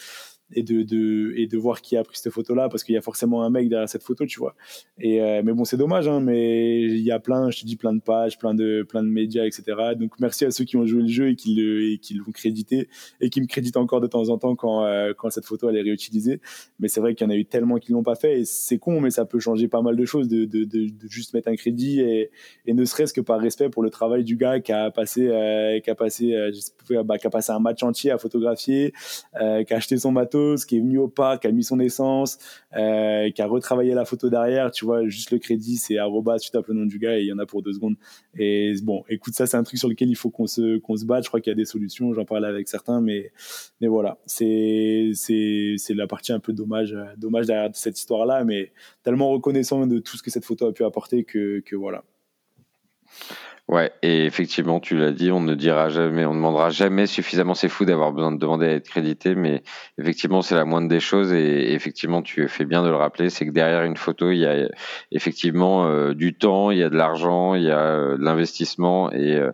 et de, de, et de voir qui a pris cette photo là parce qu'il y a forcément un mec derrière cette photo tu vois. Et euh, mais bon c'est dommage hein, mais il y a plein je te dis plein de pages plein de plein de médias etc donc merci à ceux qui ont joué le jeu et qui le et qui l'ont crédité et qui me créditent encore de temps en temps quand euh, quand cette photo elle est réutilisée. Mais c'est vrai qu'il y en a eu tellement qui l'ont pas fait et c'est con mais ça peut changer pas mal de choses de, de, de, juste mettre un crédit et, et ne serait-ce que par respect pour le travail du gars qui a passé euh, qui a passé qui a passé un match entier à photographier qui a acheté son bateau qui est venu au parc, qui a mis son essence, euh, qui a retravaillé la photo derrière. Tu vois, juste le crédit, c'est arroba, tu tapes le nom du gars et il y en a pour deux secondes. Et bon, écoute, ça, c'est un truc sur lequel il faut qu'on se, qu'on se batte. Je crois qu'il y a des solutions. J'en parlais avec certains, mais, mais voilà, c'est, c'est, la partie un peu dommage, dommage derrière cette histoire-là, mais tellement reconnaissant de tout ce que cette photo a pu apporter que, que voilà. Ouais, et effectivement, tu l'as dit, on ne dira jamais, on ne demandera jamais suffisamment. C'est fou d'avoir besoin de demander à être crédité, mais effectivement, c'est la moindre des choses. Et effectivement, tu fais bien de le rappeler, c'est que derrière une photo, il y a effectivement euh, du temps, il y a de l'argent, il y a euh, de l'investissement, et, euh,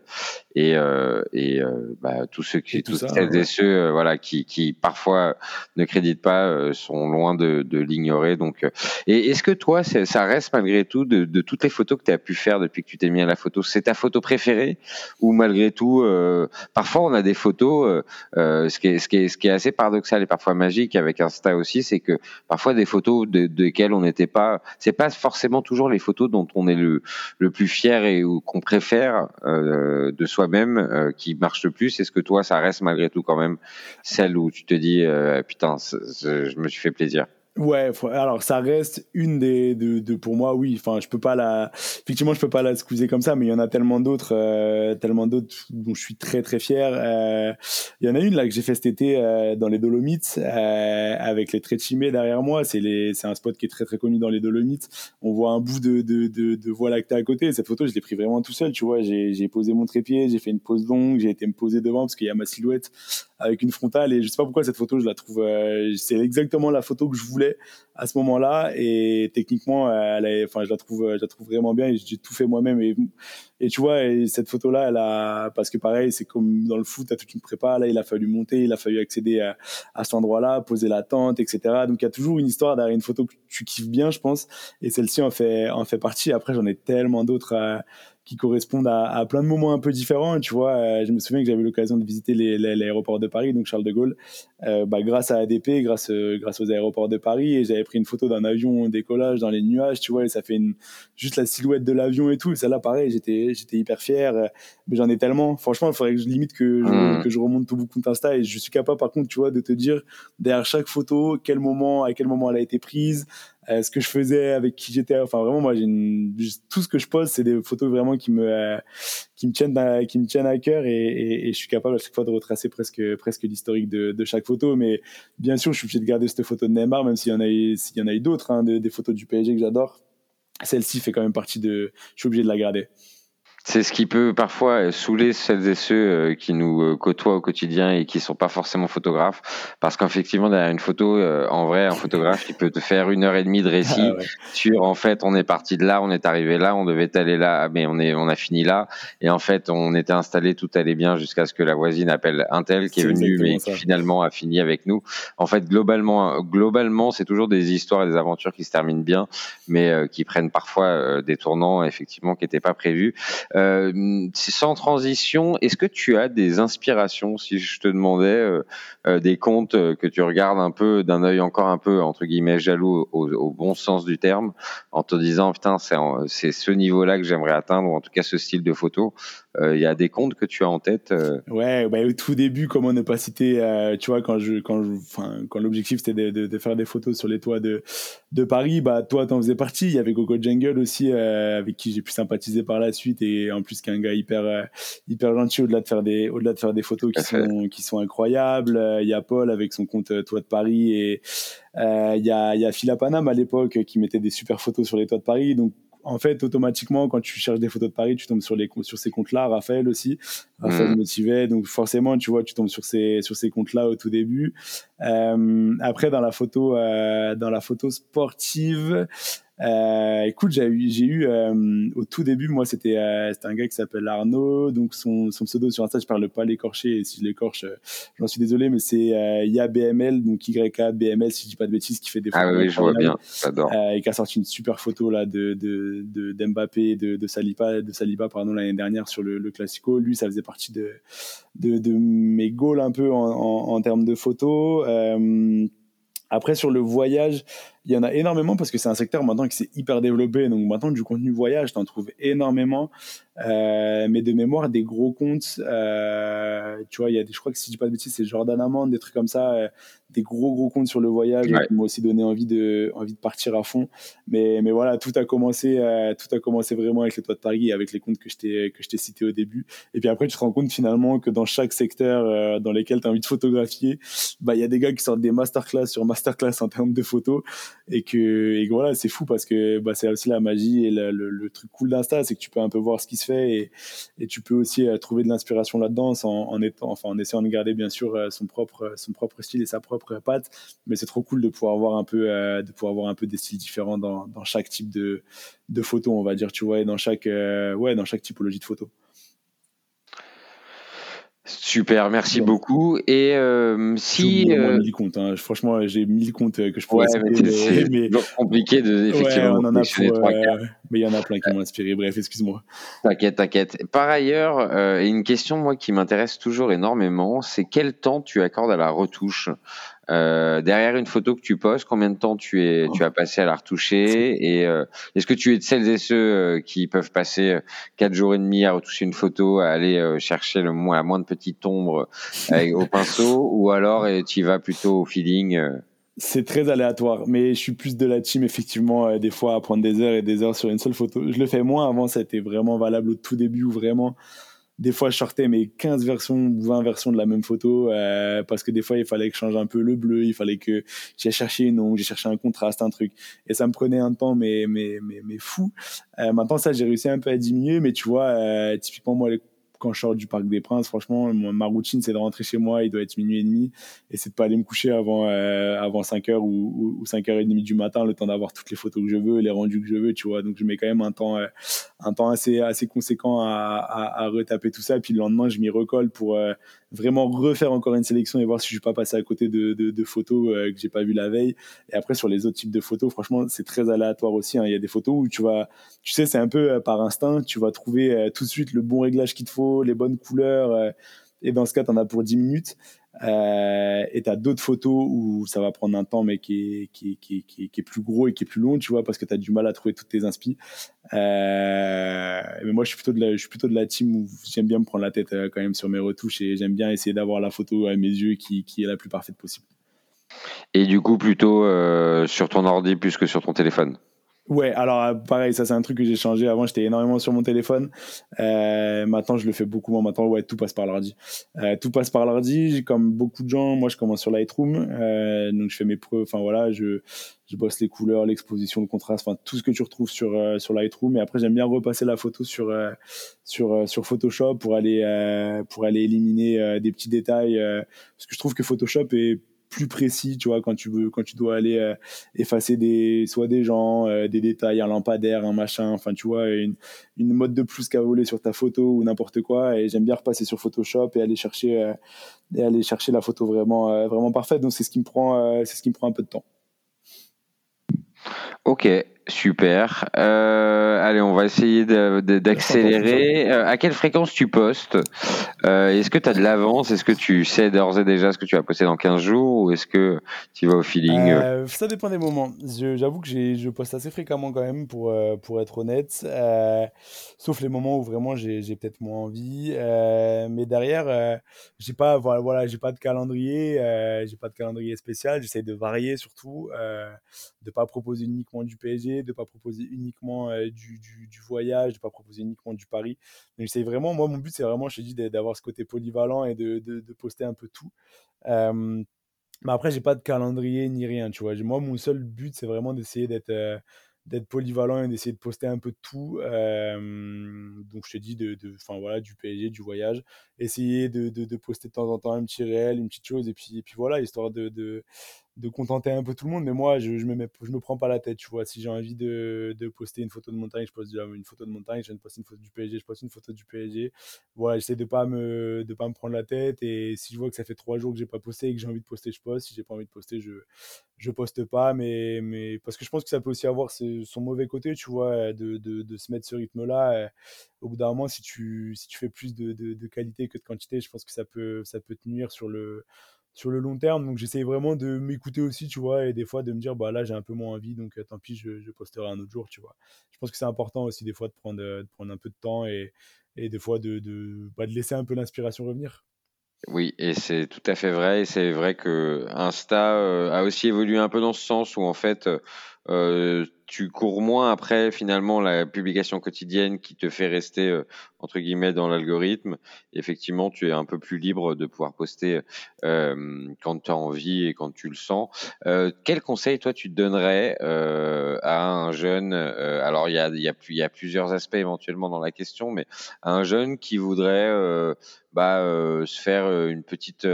et, euh, et euh, bah, tous ceux qui, tous celles et ceux, euh, voilà, qui, qui parfois ne créditent pas, sont loin de, de l'ignorer. Donc, et est-ce que toi, ça reste malgré tout de, de toutes les photos que tu as pu faire depuis que tu t'es mis à la photo, c'est ta photo préférée ou malgré tout, parfois on a des photos, ce qui est, ce qui est, ce qui est assez paradoxal et parfois magique avec Insta aussi, c'est que parfois des photos de, desquelles on n'était pas, c'est pas forcément toujours les photos dont on est le, le plus fier et qu'on préfère de soi même euh, qui marche le plus Est-ce que toi, ça reste malgré tout quand même celle où tu te dis, euh, putain, je me suis fait plaisir? Ouais, alors ça reste une des de, de pour moi oui. Enfin, je peux pas la effectivement je peux pas la squeezer comme ça, mais il y en a tellement d'autres, euh, tellement d'autres dont je suis très très fier. Euh, il y en a une là que j'ai fait cet été euh, dans les Dolomites avec les Tréchimés derrière moi. C'est les c'est un spot qui est très très connu dans les Dolomites. On voit un bout de de de, de voie lactée à côté. Cette photo je l'ai pris vraiment tout seul. Tu vois, j'ai j'ai posé mon trépied, j'ai fait une pose longue, j'ai été me poser devant parce qu'il y a ma silhouette avec une frontale et je sais pas pourquoi cette photo je la trouve c'est exactement la photo que je voulais à ce moment-là. Et techniquement, je la trouve, je la trouve vraiment bien. Et j'ai tout fait moi-même. Et, et tu vois, et cette photo-là, elle a, parce que pareil, c'est comme dans le foot, t'as toute une prépa. Là, il a fallu monter, il a fallu accéder à, cet endroit-là, poser la tente, etc. Donc, il y a toujours une histoire derrière une photo que tu kiffes bien, je pense. Et celle-ci en fait, en fait partie. Après, j'en ai tellement d'autres qui correspondent à, plein de moments un peu différents. Tu vois, euh, je me souviens que j'avais l'occasion de visiter l'aéroport de Paris, donc Charles de Gaulle, euh, bah, grâce à ADP, grâce, euh, grâce aux aéroports de Paris, et j'avais pris une photo d'un avion au décollage dans les nuages, tu vois, et ça fait une, juste la silhouette de l'avion et tout. Et celle-là, pareil, j'étais, j'étais hyper fier. mais j'en ai tellement. Franchement, il faudrait que je limite que je, mmh. que je remonte tout beaucoup d'Insta et je suis capable, par contre, tu vois, de te dire derrière chaque photo, quel moment, à quel moment elle a été prise, euh, ce que je faisais, avec qui j'étais. Enfin, vraiment, moi, j'ai tout ce que je pose, c'est des photos vraiment qui me, euh, qui me tiennent, à, qui me tiennent à cœur et, et, et, je suis capable à chaque fois de retracer presque, presque l'historique de, de, chaque photo. Mais bien sûr, je suis obligé de garder cette photo de Neymar, même s'il y en a, s'il y en a eu d'autres, hein, des photos du PSG que j'adore. Celle-ci fait quand même partie de. Je suis obligé de la garder. C'est ce qui peut parfois saouler celles et ceux euh, qui nous euh, côtoient au quotidien et qui sont pas forcément photographes, parce qu'effectivement derrière une photo, euh, en vrai, un photographe, il peut te faire une heure et demie de récit ah sur en fait, on est parti de là, on est arrivé là, on devait aller là, mais on est, on a fini là, et en fait, on était installé, tout allait bien jusqu'à ce que la voisine appelle un tel qui est, venu, mais qui finalement a fini avec nous. En fait, globalement, globalement, c'est toujours des histoires et des aventures qui se terminent bien, mais qui prennent parfois des tournants effectivement qui n'étaient pas prévus. Euh, sans transition, est-ce que tu as des inspirations si je te demandais euh, euh, des comptes que tu regardes un peu d'un œil encore un peu entre guillemets jaloux au, bon sens du terme, en te disant putain c'est ce niveau-là que j'aimerais atteindre ou en tout cas ce style de photo. Il y a des comptes que tu as en tête Ouais, bah, au tout début, comment ne pas citer, tu vois, quand je, quand je, quand l'objectif c'était de, de, de, faire des photos sur les toits de, de Paris, bah toi t'en faisais partie. Il y avait Gogo Jungle aussi, avec qui j'ai pu sympathiser par la suite et en plus qu'un gars hyper euh, hyper gentil au-delà de faire des au-delà de faire des photos qui sont qui sont incroyables. Euh, il y a Paul avec son compte euh, toit de Paris et il y a il y a Phila Panam à l'époque qui mettait des super photos sur les toits de Paris. Donc en fait, automatiquement, quand tu cherches des photos de Paris, tu tombes sur, les, sur ces comptes-là. Raphaël aussi. Raphaël mmh. motivait. Donc, forcément, tu vois, tu tombes sur ces, sur ces comptes-là au tout début. après, dans la photo, dans la photo sportive, euh, écoute, j'ai eu, j'ai eu euh, au tout début, moi, c'était euh, c'était un gars qui s'appelle Arnaud, donc son, son pseudo sur Insta, je parle pas l'écorcher, et si je l'écorche, euh, j'en suis désolé, mais c'est euh, YABML, donc YABML, si je dis pas de bêtises, qui fait des photos. Ah oui, je vois bien, j'adore. et qui a sorti une super photo là de de de d'Mbappé, de, de Saliba, de Saliba pardon l'année dernière sur le, le Classico. Lui, ça faisait partie de de, de mes goals un peu en, en, en termes de photos. Après sur le voyage il y en a énormément parce que c'est un secteur maintenant qui s'est hyper développé. Donc maintenant, du contenu voyage, tu en trouves énormément. Euh, mais de mémoire, des gros comptes, euh, tu vois, il y a des, je crois que si je dis pas de bêtises, c'est Jordan Amand, des trucs comme ça, euh, des gros gros comptes sur le voyage qui m'ont aussi donné envie de, envie de partir à fond. Mais, mais voilà, tout a commencé, euh, tout a commencé vraiment avec les toits de Paris, avec les comptes que je t'ai, que je t'ai cités au début. Et puis après, tu te rends compte finalement que dans chaque secteur euh, dans lequel tu as envie de photographier, bah, il y a des gars qui sortent des masterclass sur masterclass en termes de photos et que, et voilà, c'est fou parce que bah, c'est aussi la magie et le, le, le truc cool d'Insta, c'est que tu peux un peu voir ce qui se et, tu peux aussi euh, trouver de l'inspiration là-dedans en, en, étant, enfin, en essayant de garder bien sûr euh, son propre, son propre style et sa propre patte. Mais c'est trop cool de pouvoir voir un peu, euh, de pouvoir voir un peu des styles différents dans, dans chaque type de, de photo, on va dire, tu vois, et dans chaque, ouais, dans chaque typologie de photo. Super, merci beaucoup. Et euh, si euh... mille comptes, hein. franchement, j'ai mille comptes que je pourrais. Ouais, c'est mais... compliqué de effectivement. Ouais, on en a pour, euh... mais il y en a plein qui m'ont inspiré. Bref, excuse-moi. T'inquiète, t'inquiète. Par ailleurs, euh, une question moi qui m'intéresse toujours énormément, c'est quel temps tu accordes à la retouche? Euh, derrière une photo que tu poses, combien de temps tu es, tu as passé à la retoucher Et euh, est-ce que tu es de celles et ceux euh, qui peuvent passer quatre jours et demi à retoucher une photo, à aller chercher le moins, la moindre petite ombre au pinceau, ou alors tu vas plutôt au feeling c'est très aléatoire, mais je suis plus de la team, effectivement, des fois à prendre des heures et des heures sur une seule photo. Je le fais moins avant, ça a été vraiment valable au tout début où vraiment des fois, je sortais mes 15 versions ou 20 versions de la même photo euh, parce que des fois, il fallait que je change un peu le bleu, il fallait que j'ai cherché une ombre, j'ai cherché un contraste, un truc. Et ça me prenait un temps, mais, mais, mais, mais fou. Euh, maintenant, ça, j'ai réussi un peu à diminuer, mais tu vois, euh, typiquement, moi, les quand je sors du Parc des Princes, franchement, ma routine, c'est de rentrer chez moi, il doit être minuit et demi, et c'est de pas aller me coucher avant, euh, avant 5 h ou, ou, 5 h 30 du matin, le temps d'avoir toutes les photos que je veux, les rendus que je veux, tu vois. Donc, je mets quand même un temps, euh, un temps assez, assez conséquent à, à, retaper tout ça, puis le lendemain, je m'y recolle pour euh, vraiment refaire encore une sélection et voir si je suis pas passé à côté de, de, de photos euh, que j'ai pas vu la veille. Et après, sur les autres types de photos, franchement, c'est très aléatoire aussi. Hein. Il y a des photos où tu vas, tu sais, c'est un peu par instinct, tu vas trouver tout de suite le bon réglage qu'il te faut les bonnes couleurs. Euh, et dans ce cas, tu en as pour 10 minutes. Euh, et tu as d'autres photos où ça va prendre un temps, mais qui est, qui, qui, qui, qui est plus gros et qui est plus long, tu vois, parce que tu as du mal à trouver toutes tes inspi. Euh, mais moi, je suis, plutôt de la, je suis plutôt de la team où j'aime bien me prendre la tête euh, quand même sur mes retouches et j'aime bien essayer d'avoir la photo à mes yeux qui, qui est la plus parfaite possible. Et du coup, plutôt euh, sur ton ordi plus que sur ton téléphone? Ouais, alors euh, pareil, ça c'est un truc que j'ai changé. Avant, j'étais énormément sur mon téléphone. Euh, maintenant, je le fais beaucoup moins. Maintenant, ouais, tout passe par l'ordi. Euh, tout passe par l'ordi. Comme beaucoup de gens, moi, je commence sur Lightroom. Euh, donc, je fais mes preuves. Enfin, voilà, je, je bosse les couleurs, l'exposition, le contraste, enfin, tout ce que tu retrouves sur, euh, sur Lightroom. Et après, j'aime bien repasser la photo sur, euh, sur, sur Photoshop pour aller, pour aller éliminer des petits détails. parce que je trouve que Photoshop est plus précis, tu vois, quand tu veux, quand tu dois aller euh, effacer des, soit des gens, euh, des détails, un lampadaire, un machin, enfin, tu vois, une, une mode de plus qu'à voler sur ta photo ou n'importe quoi. Et j'aime bien repasser sur Photoshop et aller chercher, euh, et aller chercher la photo vraiment, vraiment parfaite. Donc c'est ce qui me prend, c'est ce qui me prend un peu de temps. Ok. Super. Euh, allez, on va essayer d'accélérer. Euh, à quelle fréquence tu postes? Euh, Est-ce que tu as de l'avance? Est-ce que tu sais d'ores et déjà ce que tu vas poster dans 15 jours? Ou est-ce que tu vas au feeling? Ça dépend des moments. J'avoue que je poste assez fréquemment quand même, pour, être honnête. sauf les moments où vraiment j'ai peut-être moins envie. mais derrière, j'ai pas, voilà, pas de calendrier. j'ai pas de calendrier spécial. J'essaie de varier surtout. de pas proposer uniquement du PSG de ne pas proposer uniquement euh, du, du, voyage, de ne pas proposer uniquement du pari. Donc c'est vraiment, moi mon but c'est vraiment, je te dis, d'avoir ce côté polyvalent et de, de, poster un peu tout. Mais après, j'ai pas de calendrier ni rien, tu vois. Moi, mon seul but, c'est vraiment d'essayer d'être euh, d'être polyvalent et d'essayer de poster un peu tout. donc, je te dis, de, de voilà, du PSG, du voyage. Essayer de, de, poster de temps en temps un petit réel, une petite chose, et puis, et puis voilà, histoire de contenter un peu tout le monde, mais moi, je, je me me prends pas la tête, tu vois. Si j'ai envie de, de, poster une photo de montagne, je poste une photo de montagne. Je de poster une photo du PSG, je poste une photo du PSG. Voilà, j'essaie de pas de pas me prendre la tête. Et si je vois que ça fait trois jours que j'ai pas posté et que j'ai envie de poster, je poste. Si j'ai pas envie de poster, je, je poste pas. Mais, mais parce que je pense que ça peut aussi avoir son mauvais côté, tu vois, de, de, de se mettre ce rythme-là. Au bout d'un moment, si tu, si tu fais plus de, de, qualité que de quantité, je pense que ça peut, ça peut te nuire sur le sur le long terme. Donc j'essaye vraiment de m'écouter aussi, tu vois, et des fois de me dire, bah là j'ai un peu moins envie, donc euh, tant pis, je, posterai un autre jour, tu vois. Je pense que c'est important aussi des fois de prendre, euh, un peu de temps et, et des fois de, de, bah, de laisser un peu l'inspiration revenir. Oui, et c'est tout à fait vrai. Et c'est vrai que Insta euh, a aussi évolué un peu dans ce sens où en fait, euh, tu cours moins après finalement la publication quotidienne qui te fait rester euh, entre guillemets dans l'algorithme. Effectivement, tu es un peu plus libre de pouvoir poster euh, quand tu as envie et quand tu le sens. Euh, quel conseil toi tu donnerais euh, à un jeune Alors il y a, y, a, y a plusieurs aspects éventuellement dans la question, mais à un jeune qui voudrait bah, se faire une petite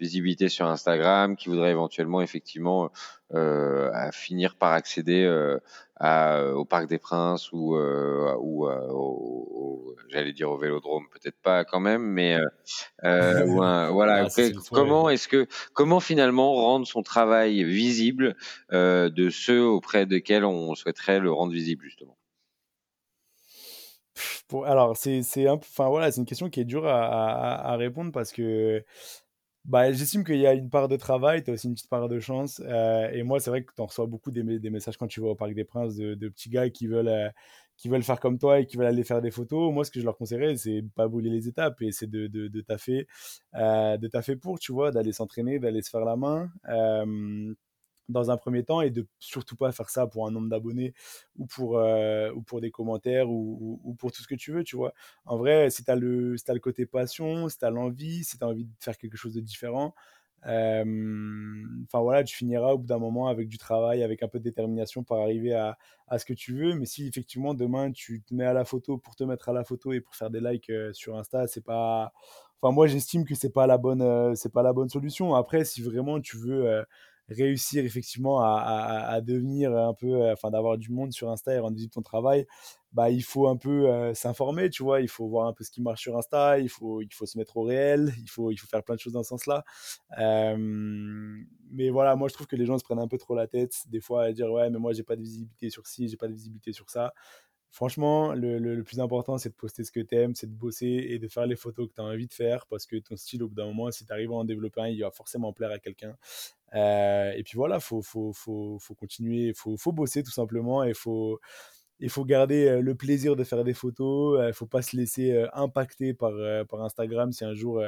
visibilité sur Instagram, qui voudrait éventuellement effectivement à finir par accéder euh, à, au Parc des Princes ou, euh, ou au, j'allais dire au Vélodrome, peut-être pas quand même, mais voilà. comment est-ce que comment finalement rendre son travail visible de ceux auprès desquels on souhaiterait le rendre visible justement? Alors c'est c'est enfin voilà c'est une question qui est dure à, à, à répondre parce que bah, j'estime qu'il y a une part de travail, tu as aussi une petite part de chance. Euh, et moi, c'est vrai que tu en reçois beaucoup des, messages quand tu vas au Parc des Princes de, de petits gars qui veulent, euh, qui veulent faire comme toi et qui veulent aller faire des photos. Moi, ce que je leur conseillerais, c'est pas brûler les étapes et c'est de, de, de taffer, euh, de taffer pour, tu vois, d'aller s'entraîner, d'aller se faire la main. Euh, dans un premier temps et de surtout pas faire ça pour un nombre d'abonnés ou pour euh, ou pour des commentaires ou, ou, pour tout ce que tu veux tu vois. En vrai si tu as le si as le côté passion si tu as l'envie si tu as envie de faire quelque chose de différent enfin voilà tu finiras au bout d'un moment avec du travail avec un peu de détermination pour arriver à, à, ce que tu veux. Mais si effectivement demain tu te mets à la photo pour te mettre à la photo et pour faire des likes euh, sur Insta c'est pas enfin moi j'estime que c'est pas la bonne euh, c'est pas la bonne solution. Après si vraiment tu veux réussir effectivement à, devenir un peu, euh, enfin d'avoir du monde sur Insta et rendre visible ton travail, bah il faut un peu euh, s'informer, tu vois, il faut voir un peu ce qui marche sur Insta, il faut, il faut se mettre au réel, il faut, il faut faire plein de choses dans ce sens-là. mais voilà, moi je trouve que les gens se prennent un peu trop la tête des fois à dire ouais mais moi j'ai pas de visibilité sur ci, j'ai pas de visibilité sur ça. Franchement, le, le, plus important, c'est de poster ce que tu aimes, c'est de bosser et de faire les photos que tu as envie de faire parce que ton style, au bout d'un moment, si tu arrives à en développer un, il va forcément plaire à quelqu'un. Euh, et puis voilà, il faut, faut, faut, faut, continuer, faut, faut, bosser tout simplement et faut, il faut garder euh, le plaisir de faire des photos. Il ne faut pas se laisser impacter par, par Instagram si un jour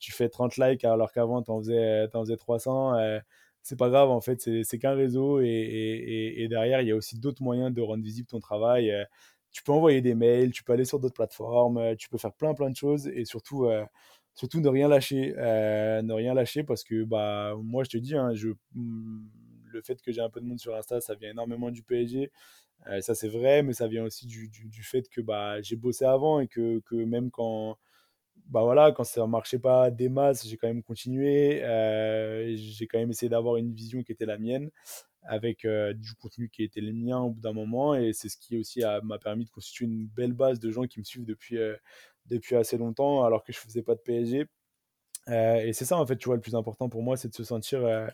tu fais 30 likes alors qu'avant tu en faisais 300 c'est pas grave en fait, c'est qu'un réseau et, et, et, derrière il y a aussi d'autres moyens de rendre visible ton travail. Tu peux envoyer des mails, tu peux aller sur d'autres plateformes, tu peux faire plein plein de choses et surtout surtout ne rien lâcher, euh, ne rien lâcher parce que bah moi je te dis, hein, je, mmh, le fait que j'ai un peu de monde sur Insta, ça vient énormément du PSG. Euh, ça c'est vrai, mais ça vient aussi du, du, du fait que bah, j'ai bossé avant et que, que même quand bah voilà, quand ça marchait pas des masses, j'ai quand même continué. Euh, j'ai quand même essayé d'avoir une vision qui était la mienne, avec du contenu qui était le mien au bout d'un moment. Et c'est ce qui aussi m'a permis de constituer une belle base de gens qui me suivent depuis, depuis assez longtemps, alors que je faisais pas de PSG. Euh, et c'est ça, en fait, tu vois, le plus important pour moi, c'est de se sentir, euh,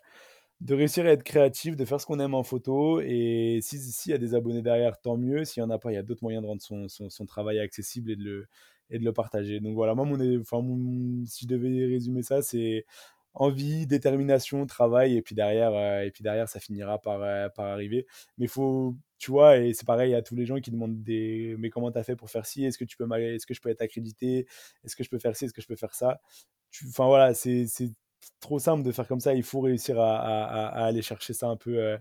de réussir à être créatif, de faire ce qu'on aime en photo. Et s'il si y a des abonnés derrière, tant mieux. S'il n'y en a pas, il y a d'autres moyens de rendre son, son, son, travail accessible et de le, et de le partager. Donc voilà, moi, mon, enfin, si je devais résumer ça, c'est envie, détermination, travail, et puis derrière, euh, et puis derrière ça finira par, euh, par arriver. Mais il faut, tu vois, et c'est pareil à tous les gens qui demandent des, mais comment tu as fait pour faire ci? Est-ce que est-ce que je peux être accrédité? Est-ce que je peux faire ci? Est-ce que je peux faire ça? Enfin voilà, c'est trop simple de faire comme ça. Il faut réussir à, à, aller chercher ça un peu, euh,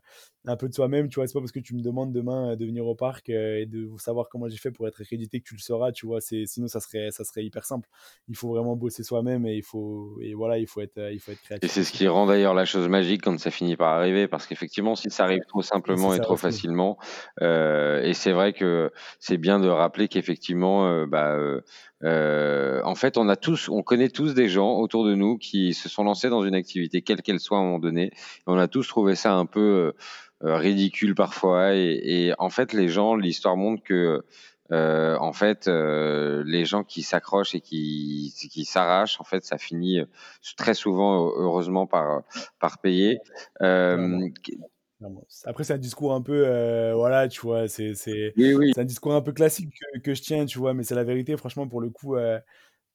un peu de soi-même. Tu vois, c'est pas parce que tu me demandes demain euh, de venir au parc euh, et de savoir comment j'ai fait pour être accrédité que tu le sauras. Tu vois, c'est sinon ça serait, ça serait hyper simple. Il faut vraiment bosser soi-même et il faut, et voilà, il faut être, il faut être créatif. Et c'est ce qui rend d'ailleurs la chose magique quand ça finit par arriver, parce qu'effectivement, si ça arrive trop simplement et, trop facilement, et c'est vrai que c'est bien de rappeler qu'effectivement, bah, en fait, on a tous, on connaît tous des gens autour de nous qui se sont lancés dans une activité, quelle qu'elle soit à un moment donné. Et on a tous trouvé ça un peu euh, ridicule parfois. Et, en fait, les gens, l'histoire montre que euh, en fait, euh, les gens qui s'accrochent et qui, qui s'arrachent, en fait, ça finit très souvent, heureusement, par, par payer. Après, c'est un discours un peu, voilà, tu vois, c'est oui, un discours un peu classique que, que, je tiens, tu vois, mais c'est la vérité. Franchement, pour le coup,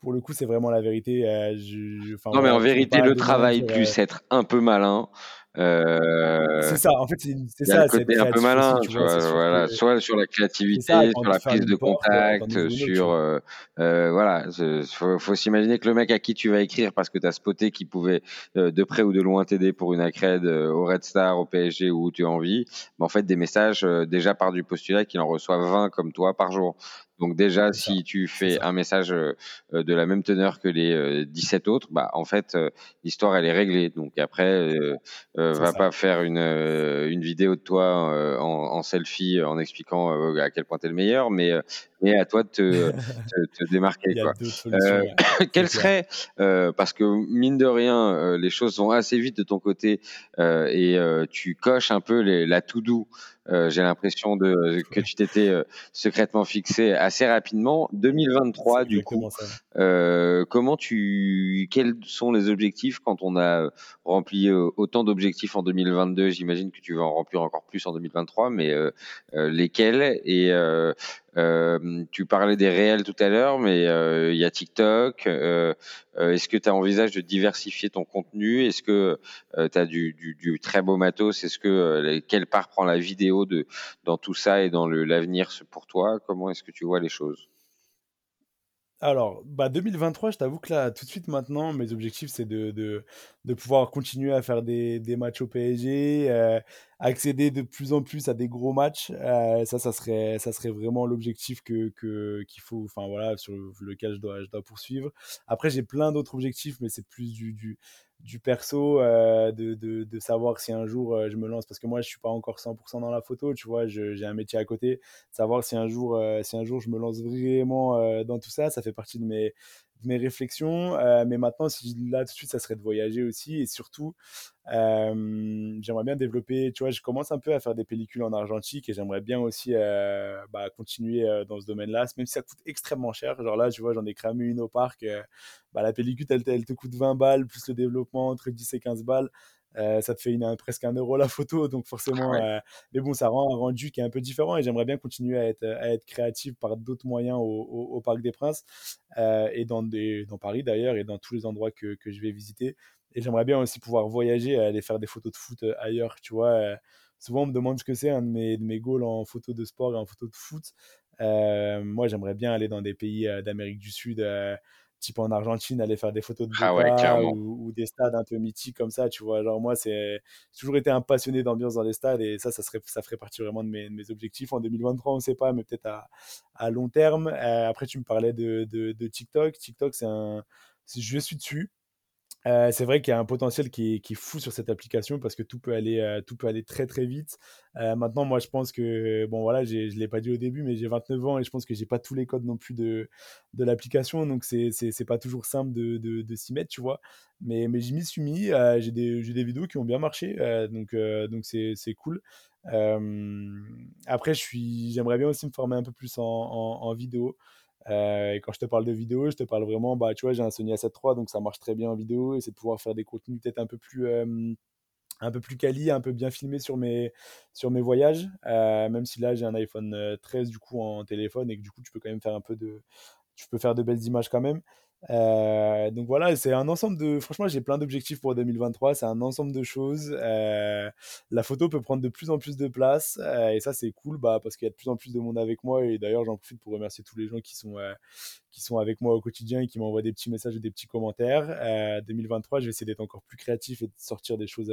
pour le coup, c'est vraiment la vérité. Je, non, mais en vérité, le travail plus être un peu malin, euh, c'est ça, en fait, c'est ça. Le côté un peu malin, tu vois, voilà, soit sur la créativité, sur la prise de contact, sur, euh, euh, voilà, faut, faut s'imaginer que le mec à qui tu vas écrire parce que tu as spoté qui pouvait euh, de près ou de loin t'aider pour une accred au Red Star, au PSG ou où tu as envie, mais en fait, des messages déjà par du postulat qu'il en reçoit 20 comme toi par jour. Donc déjà, si tu fais un message euh, de la même teneur que les 17 euh, autres, bah en fait euh, l'histoire elle est réglée. Donc après, va pas faire une une vidéo de toi en, en, selfie en expliquant à quel point tu es le meilleur, mais mais à toi de te, te, démarquer. Quoi. Euh, quel serait, euh, parce que mine de rien, les choses vont assez vite de ton côté et tu coches un peu les, la to-do euh, j'ai l'impression de que tu t'étais euh, secrètement fixé assez rapidement. 2023, du coup, euh, comment tu, quels sont les objectifs quand on a rempli autant d'objectifs en 2022 J'imagine que tu vas en remplir encore plus en 2023, mais lesquels? Et euh, tu parlais des réels tout à l'heure, mais euh, il y a TikTok. Euh, est-ce que tu as envisage de diversifier ton contenu? Est-ce que tu as du, du, du, très beau matos? Est-ce que quelle part prend la vidéo de, dans tout ça et dans l'avenir pour toi? Comment est-ce que tu vois les choses? Alors, bah 2023, je t'avoue que là, tout de suite maintenant, mes objectifs, c'est de, de, de, pouvoir continuer à faire des, des matchs au PSG, euh, accéder de plus en plus à des gros matchs. Euh, ça, ça serait, ça serait vraiment l'objectif que, que, qu'il faut, enfin voilà, sur lequel je dois, je dois poursuivre. Après, j'ai plein d'autres objectifs, mais c'est plus du, du, du perso, euh, de, de, de, savoir si un jour euh, je me lance, parce que moi je suis pas encore 100% dans la photo, tu vois, j'ai un métier à côté, savoir si un jour, euh, si un jour je me lance vraiment dans tout ça, ça fait partie de mes, mes réflexions. Euh, mais maintenant, si là tout de suite, ça serait de voyager aussi. Et surtout, euh, j'aimerais bien développer, tu vois, je commence un peu à faire des pellicules en argentique et j'aimerais bien aussi euh, bah, continuer dans ce domaine-là, même si ça coûte extrêmement cher. Genre là, tu vois, j'en ai cramé une au parc. bah, la pellicule, elle, elle, te coûte 20 balles, plus le développement entre 10 et 15 balles. Euh, ça te fait une, presque un euro la photo, donc forcément, euh, mais bon, ça rend un rendu qui est un peu différent et j'aimerais bien continuer à être, à être créatif par d'autres moyens au, au, Parc des Princes euh, et dans, des, dans Paris d'ailleurs et dans tous les endroits que, que je vais visiter. Et j'aimerais bien aussi pouvoir voyager, aller faire des photos de foot ailleurs, tu vois. souvent, on me demande ce que c'est un de mes, de mes goals en photo de sport et en photo de foot. moi, j'aimerais bien aller dans des pays d'Amérique du Sud type en Argentine, aller faire des photos de ah ou, des stades un peu mythiques comme ça, tu vois. Genre moi, c'est toujours été un passionné d'ambiance dans les stades et ça, ça, serait, ça ferait partie vraiment de mes, mes objectifs. En 2023, on ne sait pas, mais peut-être à, à, long terme. Euh, après, tu me parlais de, de, de TikTok. TikTok, c'est un... Je suis dessus. Euh, c'est vrai qu'il y a un potentiel qui est, fou sur cette application parce que tout peut aller, euh, tout peut aller très très vite. Euh, maintenant, moi, je pense que, bon, voilà, je ne l'ai pas dit au début, mais j'ai 29 ans et je pense que j'ai pas tous les codes non plus de, de l'application. Donc, c'est pas toujours simple de, de, s'y mettre, tu vois. Mais, mais j'y m'y suis mis. j'ai des, des, vidéos qui ont bien marché. donc, c'est cool. après, j'aimerais bien aussi me former un peu plus en, en vidéo. Euh, et quand je te parle de vidéo, je te parle vraiment, bah, tu vois, j'ai un Sony A7 III, donc ça marche très bien en vidéo, et c'est de pouvoir faire des contenus peut-être un peu plus, euh, un peu plus quali, un peu bien filmé sur mes, sur mes voyages. même si là, j'ai un iPhone 13 du coup en téléphone et que du coup, tu peux quand même faire un peu de, tu peux faire de belles images quand même. Euh, donc voilà, c'est un ensemble de. Franchement, j'ai plein d'objectifs pour 2023. C'est un ensemble de choses. Euh, la photo peut prendre de plus en plus de place euh, et ça, c'est cool bah, parce qu'il y a de plus en plus de monde avec moi. Et d'ailleurs, j'en profite pour remercier tous les gens qui sont, qui sont avec moi au quotidien et qui m'envoient des petits messages et des petits commentaires. 2023, je vais essayer d'être encore plus créatif et de sortir des choses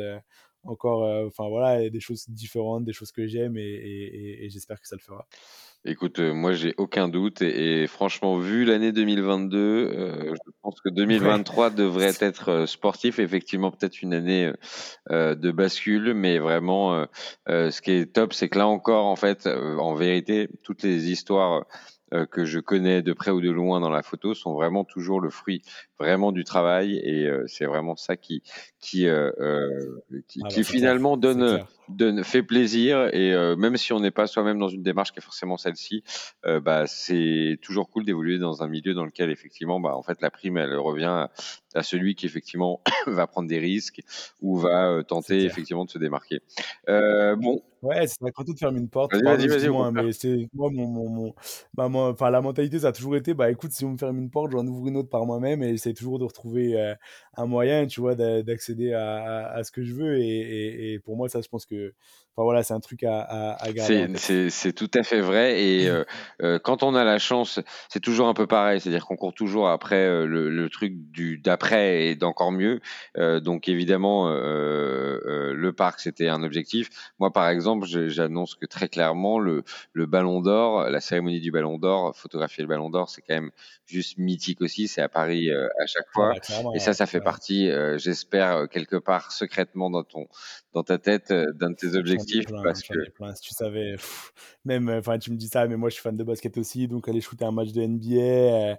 encore. Enfin voilà, des choses différentes, des choses que j'aime et, et j'espère que ça le fera. Écoute, euh, moi j'ai aucun doute et, franchement, vu l'année 2022, euh, je pense que 2023 devrait être euh, sportif. Effectivement, peut-être une année de bascule, mais vraiment, ce qui est top, c'est que là encore, en fait, en vérité, toutes les histoires euh, que je connais de près ou de loin dans la photo sont vraiment toujours le fruit vraiment du travail et euh, c'est vraiment ça qui qui euh, qui, ah bah, finalement donne donne fait plaisir et même si on n'est pas soi-même dans une démarche qui est forcément celle-ci bah c'est toujours cool d'évoluer dans un milieu dans lequel effectivement bah en fait la prime elle revient à, celui qui effectivement va prendre des risques ou va tenter effectivement de se démarquer bon Ouais, c'est content de fermer une porte. Vas-y, vas-y, vas-y. Mais c'est moi, mon, mon, mon bah, moi, enfin, la mentalité, ça a toujours été, bah, écoute, si on me ferme une porte, j'en ouvre une autre par moi-même et j'essaie toujours de retrouver euh, un moyen, tu vois, d'accéder à, à, ce que je veux. Et, et, et, pour moi, ça, je pense que, enfin, voilà, c'est un truc à, à, garder. C'est tout à fait vrai. Et euh, euh, quand on a la chance, c'est toujours un peu pareil. C'est-à-dire qu'on court toujours après le, le, truc du d'après et d'encore mieux. donc, évidemment, le parc, c'était un objectif. Moi, par exemple, j'annonce que très clairement, le, le Ballon d'Or, la cérémonie du Ballon d'Or, photographier le Ballon d'Or, c'est quand même juste mythique aussi. C'est à Paris euh, à chaque fois. et ça, ça fait partie, euh, j'espère, euh, quelque part secrètement dans ton, dans ta tête, d'un de tes objectifs. parce que si tu savais, même, enfin, tu me dis ça, mais moi, je suis fan de basket aussi, donc aller shooter un match de NBA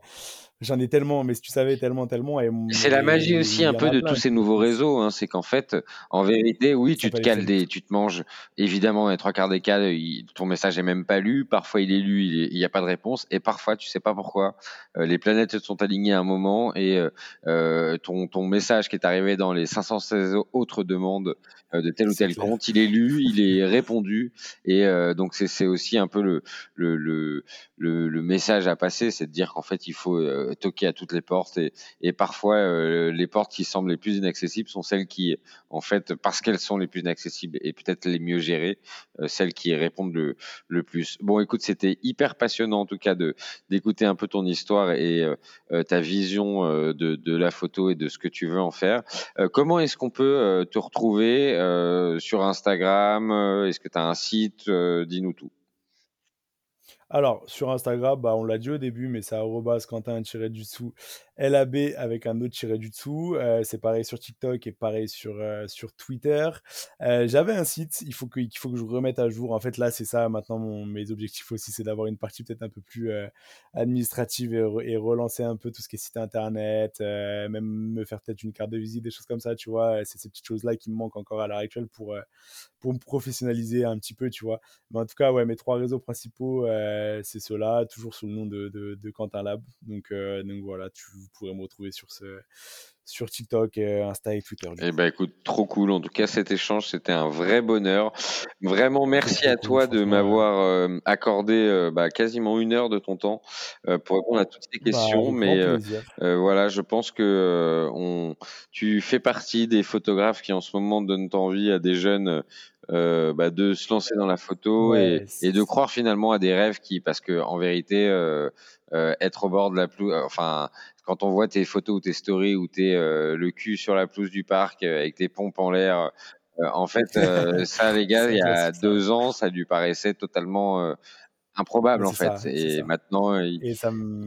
J'en ai tellement, mais si tu savais tellement, tellement. C'est la magie aussi un peu de tous ces nouveaux réseaux. Hein, c'est qu'en fait, en vérité, oui, tu te cales des, tu te manges. Évidemment, dans les trois quarts des cas, ton message est même pas lu. Parfois, il est lu, il n'y a pas de réponse. Et parfois, tu sais pas pourquoi. Euh, les planètes se sont alignées à un moment et euh, euh, ton, ton message qui est arrivé dans les 516 autres demandes de tel ou tel compte, il est lu, il est répondu. Et donc, c'est aussi un peu le, le, le, le, message à passer, c'est de dire qu'en fait, il faut toquer à toutes les portes et, et parfois euh, les portes qui semblent les plus inaccessibles sont celles qui, en fait, parce qu'elles sont les plus inaccessibles et peut-être les mieux gérées, euh, celles qui répondent le, le plus. Bon, écoute, c'était hyper passionnant en tout cas de d'écouter un peu ton histoire et euh, ta vision de, de la photo et de ce que tu veux en faire. comment est-ce qu'on peut te retrouver sur Instagram Est-ce que tu as un site Dis-nous tout. Alors, sur Instagram, bah, on l'a dit au début, mais c'est quentin-du-dessous LAB avec un autre tiré du dessous. Euh, c'est pareil sur TikTok et pareil sur, euh, sur Twitter. Euh, j'avais un site, il faut, que, il faut que je remette à jour. En fait, là, c'est ça. Maintenant, mes objectifs aussi, c'est d'avoir une partie peut-être un peu plus administrative et, relancer un peu tout ce qui est site internet, même me faire peut-être une carte de visite, des choses comme ça, tu vois. C'est ces petites choses-là qui me manquent encore à l'heure actuelle pour, pour me professionnaliser un petit peu, tu vois. Mais en tout cas, ouais, mes trois réseaux principaux, c'est ceux-là, toujours sous le nom de, de, Quentin Lab. Donc, donc voilà, vous pourrez me retrouver sur ce sur TikTok, Insta et Twitter. Eh ben écoute, trop cool. En tout cas, cet échange, c'était un vrai bonheur. Vraiment, merci à toi de m'avoir euh, accordé euh, bah, quasiment une heure de ton temps euh, pour répondre à toutes ces bah, questions. Mais voilà, je pense que on, tu fais partie des photographes qui en ce moment donnent envie à des jeunes euh, bah, de se lancer dans la photo et, et, de croire finalement à des rêves qui, parce que en vérité, euh, euh, être au bord de la pelouse, enfin, quand on voit tes photos ou tes stories où t'es euh, le cul sur la pelouse du parc euh, avec tes pompes en l'air, euh, en fait, ça, les gars, il y a deux ans, ça lui paraissait totalement improbable en fait. et maintenant, et ça me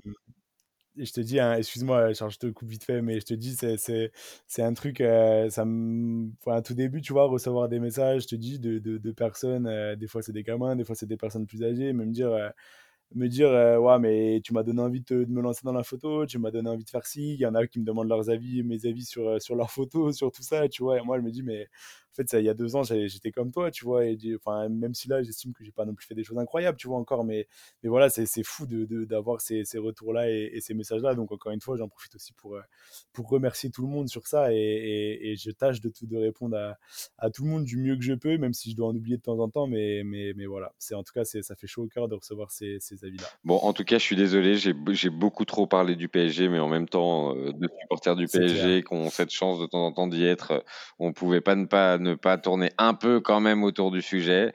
et je te dis, hein, excuse-moi, je te coupe vite fait, mais je te dis, c'est un truc, ça me, enfin, tout début, tu vois, recevoir des messages, je te dis, de, de, de personnes, des fois c'est des gamins, des fois c'est des personnes plus âgées, me dire, me dire euh, ouais mais tu m'as donné envie de, me lancer dans la photo tu m'as donné envie de faire ci il y en a qui me demandent leurs avis mes avis sur euh, sur leurs photos sur tout ça tu vois. Et moi je me dis mais en fait, ça, il y a deux ans, j'étais comme toi, tu vois. Et enfin, même si là, j'estime que j'ai pas non plus fait des choses incroyables, tu vois, encore. Mais, mais voilà, c'est fou d'avoir de, ces, ces retours-là et, ces messages-là. Donc, encore une fois, j'en profite aussi pour, euh, pour remercier tout le monde sur ça. Et, et, je tâche de, de répondre à, à, tout le monde du mieux que je peux, même si je dois en oublier de temps en temps. Mais, mais, mais voilà, c'est en tout cas, ça fait chaud au cœur de recevoir ces, ces avis-là. Bon, en tout cas, je suis désolé, j'ai beaucoup trop parlé du PSG, mais en même temps, euh, de supporters du PSG qui ont cette chance de temps en temps d'y être, on pouvait pas ne pas ne pas tourner un peu quand même autour du sujet.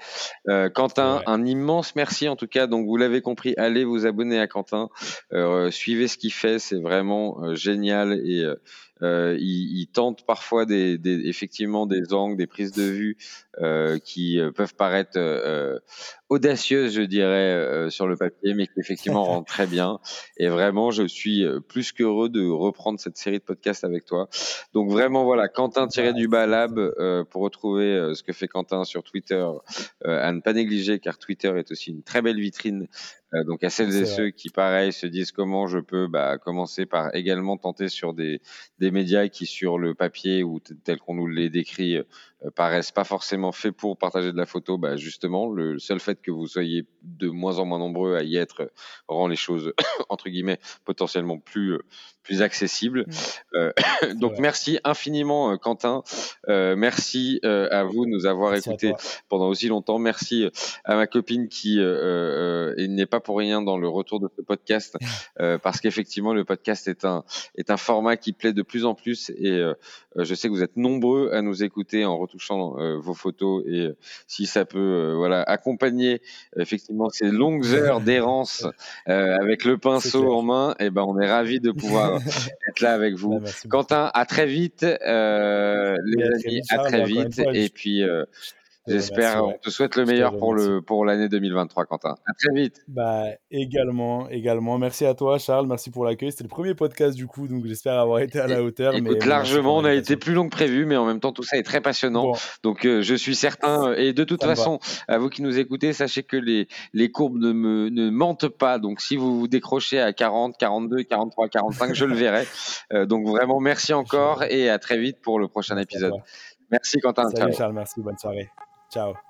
Euh, Quentin, un immense merci en tout cas. Donc vous l'avez compris, allez vous abonner à Quentin, euh, suivez ce qu'il fait, c'est vraiment euh, génial et euh, il, il, tente parfois des, des, effectivement des angles, des prises de vue euh, qui euh, peuvent paraître euh, audacieuses, je dirais, sur le papier, mais qui effectivement rendent très bien. Et vraiment, je suis plus qu'heureux de reprendre cette série de podcasts avec toi. Donc vraiment, voilà, Quentin tiré du bas lab pour retrouver ce que fait Quentin sur Twitter, à ne pas négliger, car Twitter est aussi une très belle vitrine euh, donc à celles et ceux qui, pareil, se disent comment je peux bah, commencer par également tenter sur des, des médias qui, sur le papier ou tel qu'on nous les décrit, euh, paraissent pas forcément faits pour partager de la photo. Bah, justement, le seul fait que vous soyez de moins en moins nombreux à y être rend les choses entre guillemets potentiellement plus euh, plus accessibles. Euh, donc merci infiniment Quentin. Euh, merci à vous de nous avoir écoutés pendant aussi longtemps. Merci à ma copine qui n'est pas pour rien dans le retour de ce podcast parce qu'effectivement le podcast est un est un format qui plaît de plus en plus et je sais que vous êtes nombreux à nous écouter en retouchant vos photos et si ça peut voilà accompagner effectivement ces longues heures d'errance avec le pinceau en main, et eh ben on est ravi de pouvoir être là avec vous. Bah, Quentin, à très vite, euh, les amis, à très vite, et puis euh, J'espère, on te souhaite le meilleur pour le pour l'année 2023, Quentin. À très vite. Bah également, également. Merci à toi, Charles. Merci pour l'accueil. C'était le premier podcast du coup, donc j'espère avoir été à la hauteur. Écoute, largement, on a été plus long que prévu, mais en même temps, tout ça est très passionnant. Donc euh, je suis certain. Et de toute façon, à vous qui nous écoutez, sachez que les les courbes ne me ne mentent pas. Donc si vous vous décrochez à 40, 42, 43, 45, je le verrai. Euh, donc vraiment, merci encore et à très vite pour le prochain épisode. Merci Quentin. Salut Charles, merci. Bonne soirée. Ciao.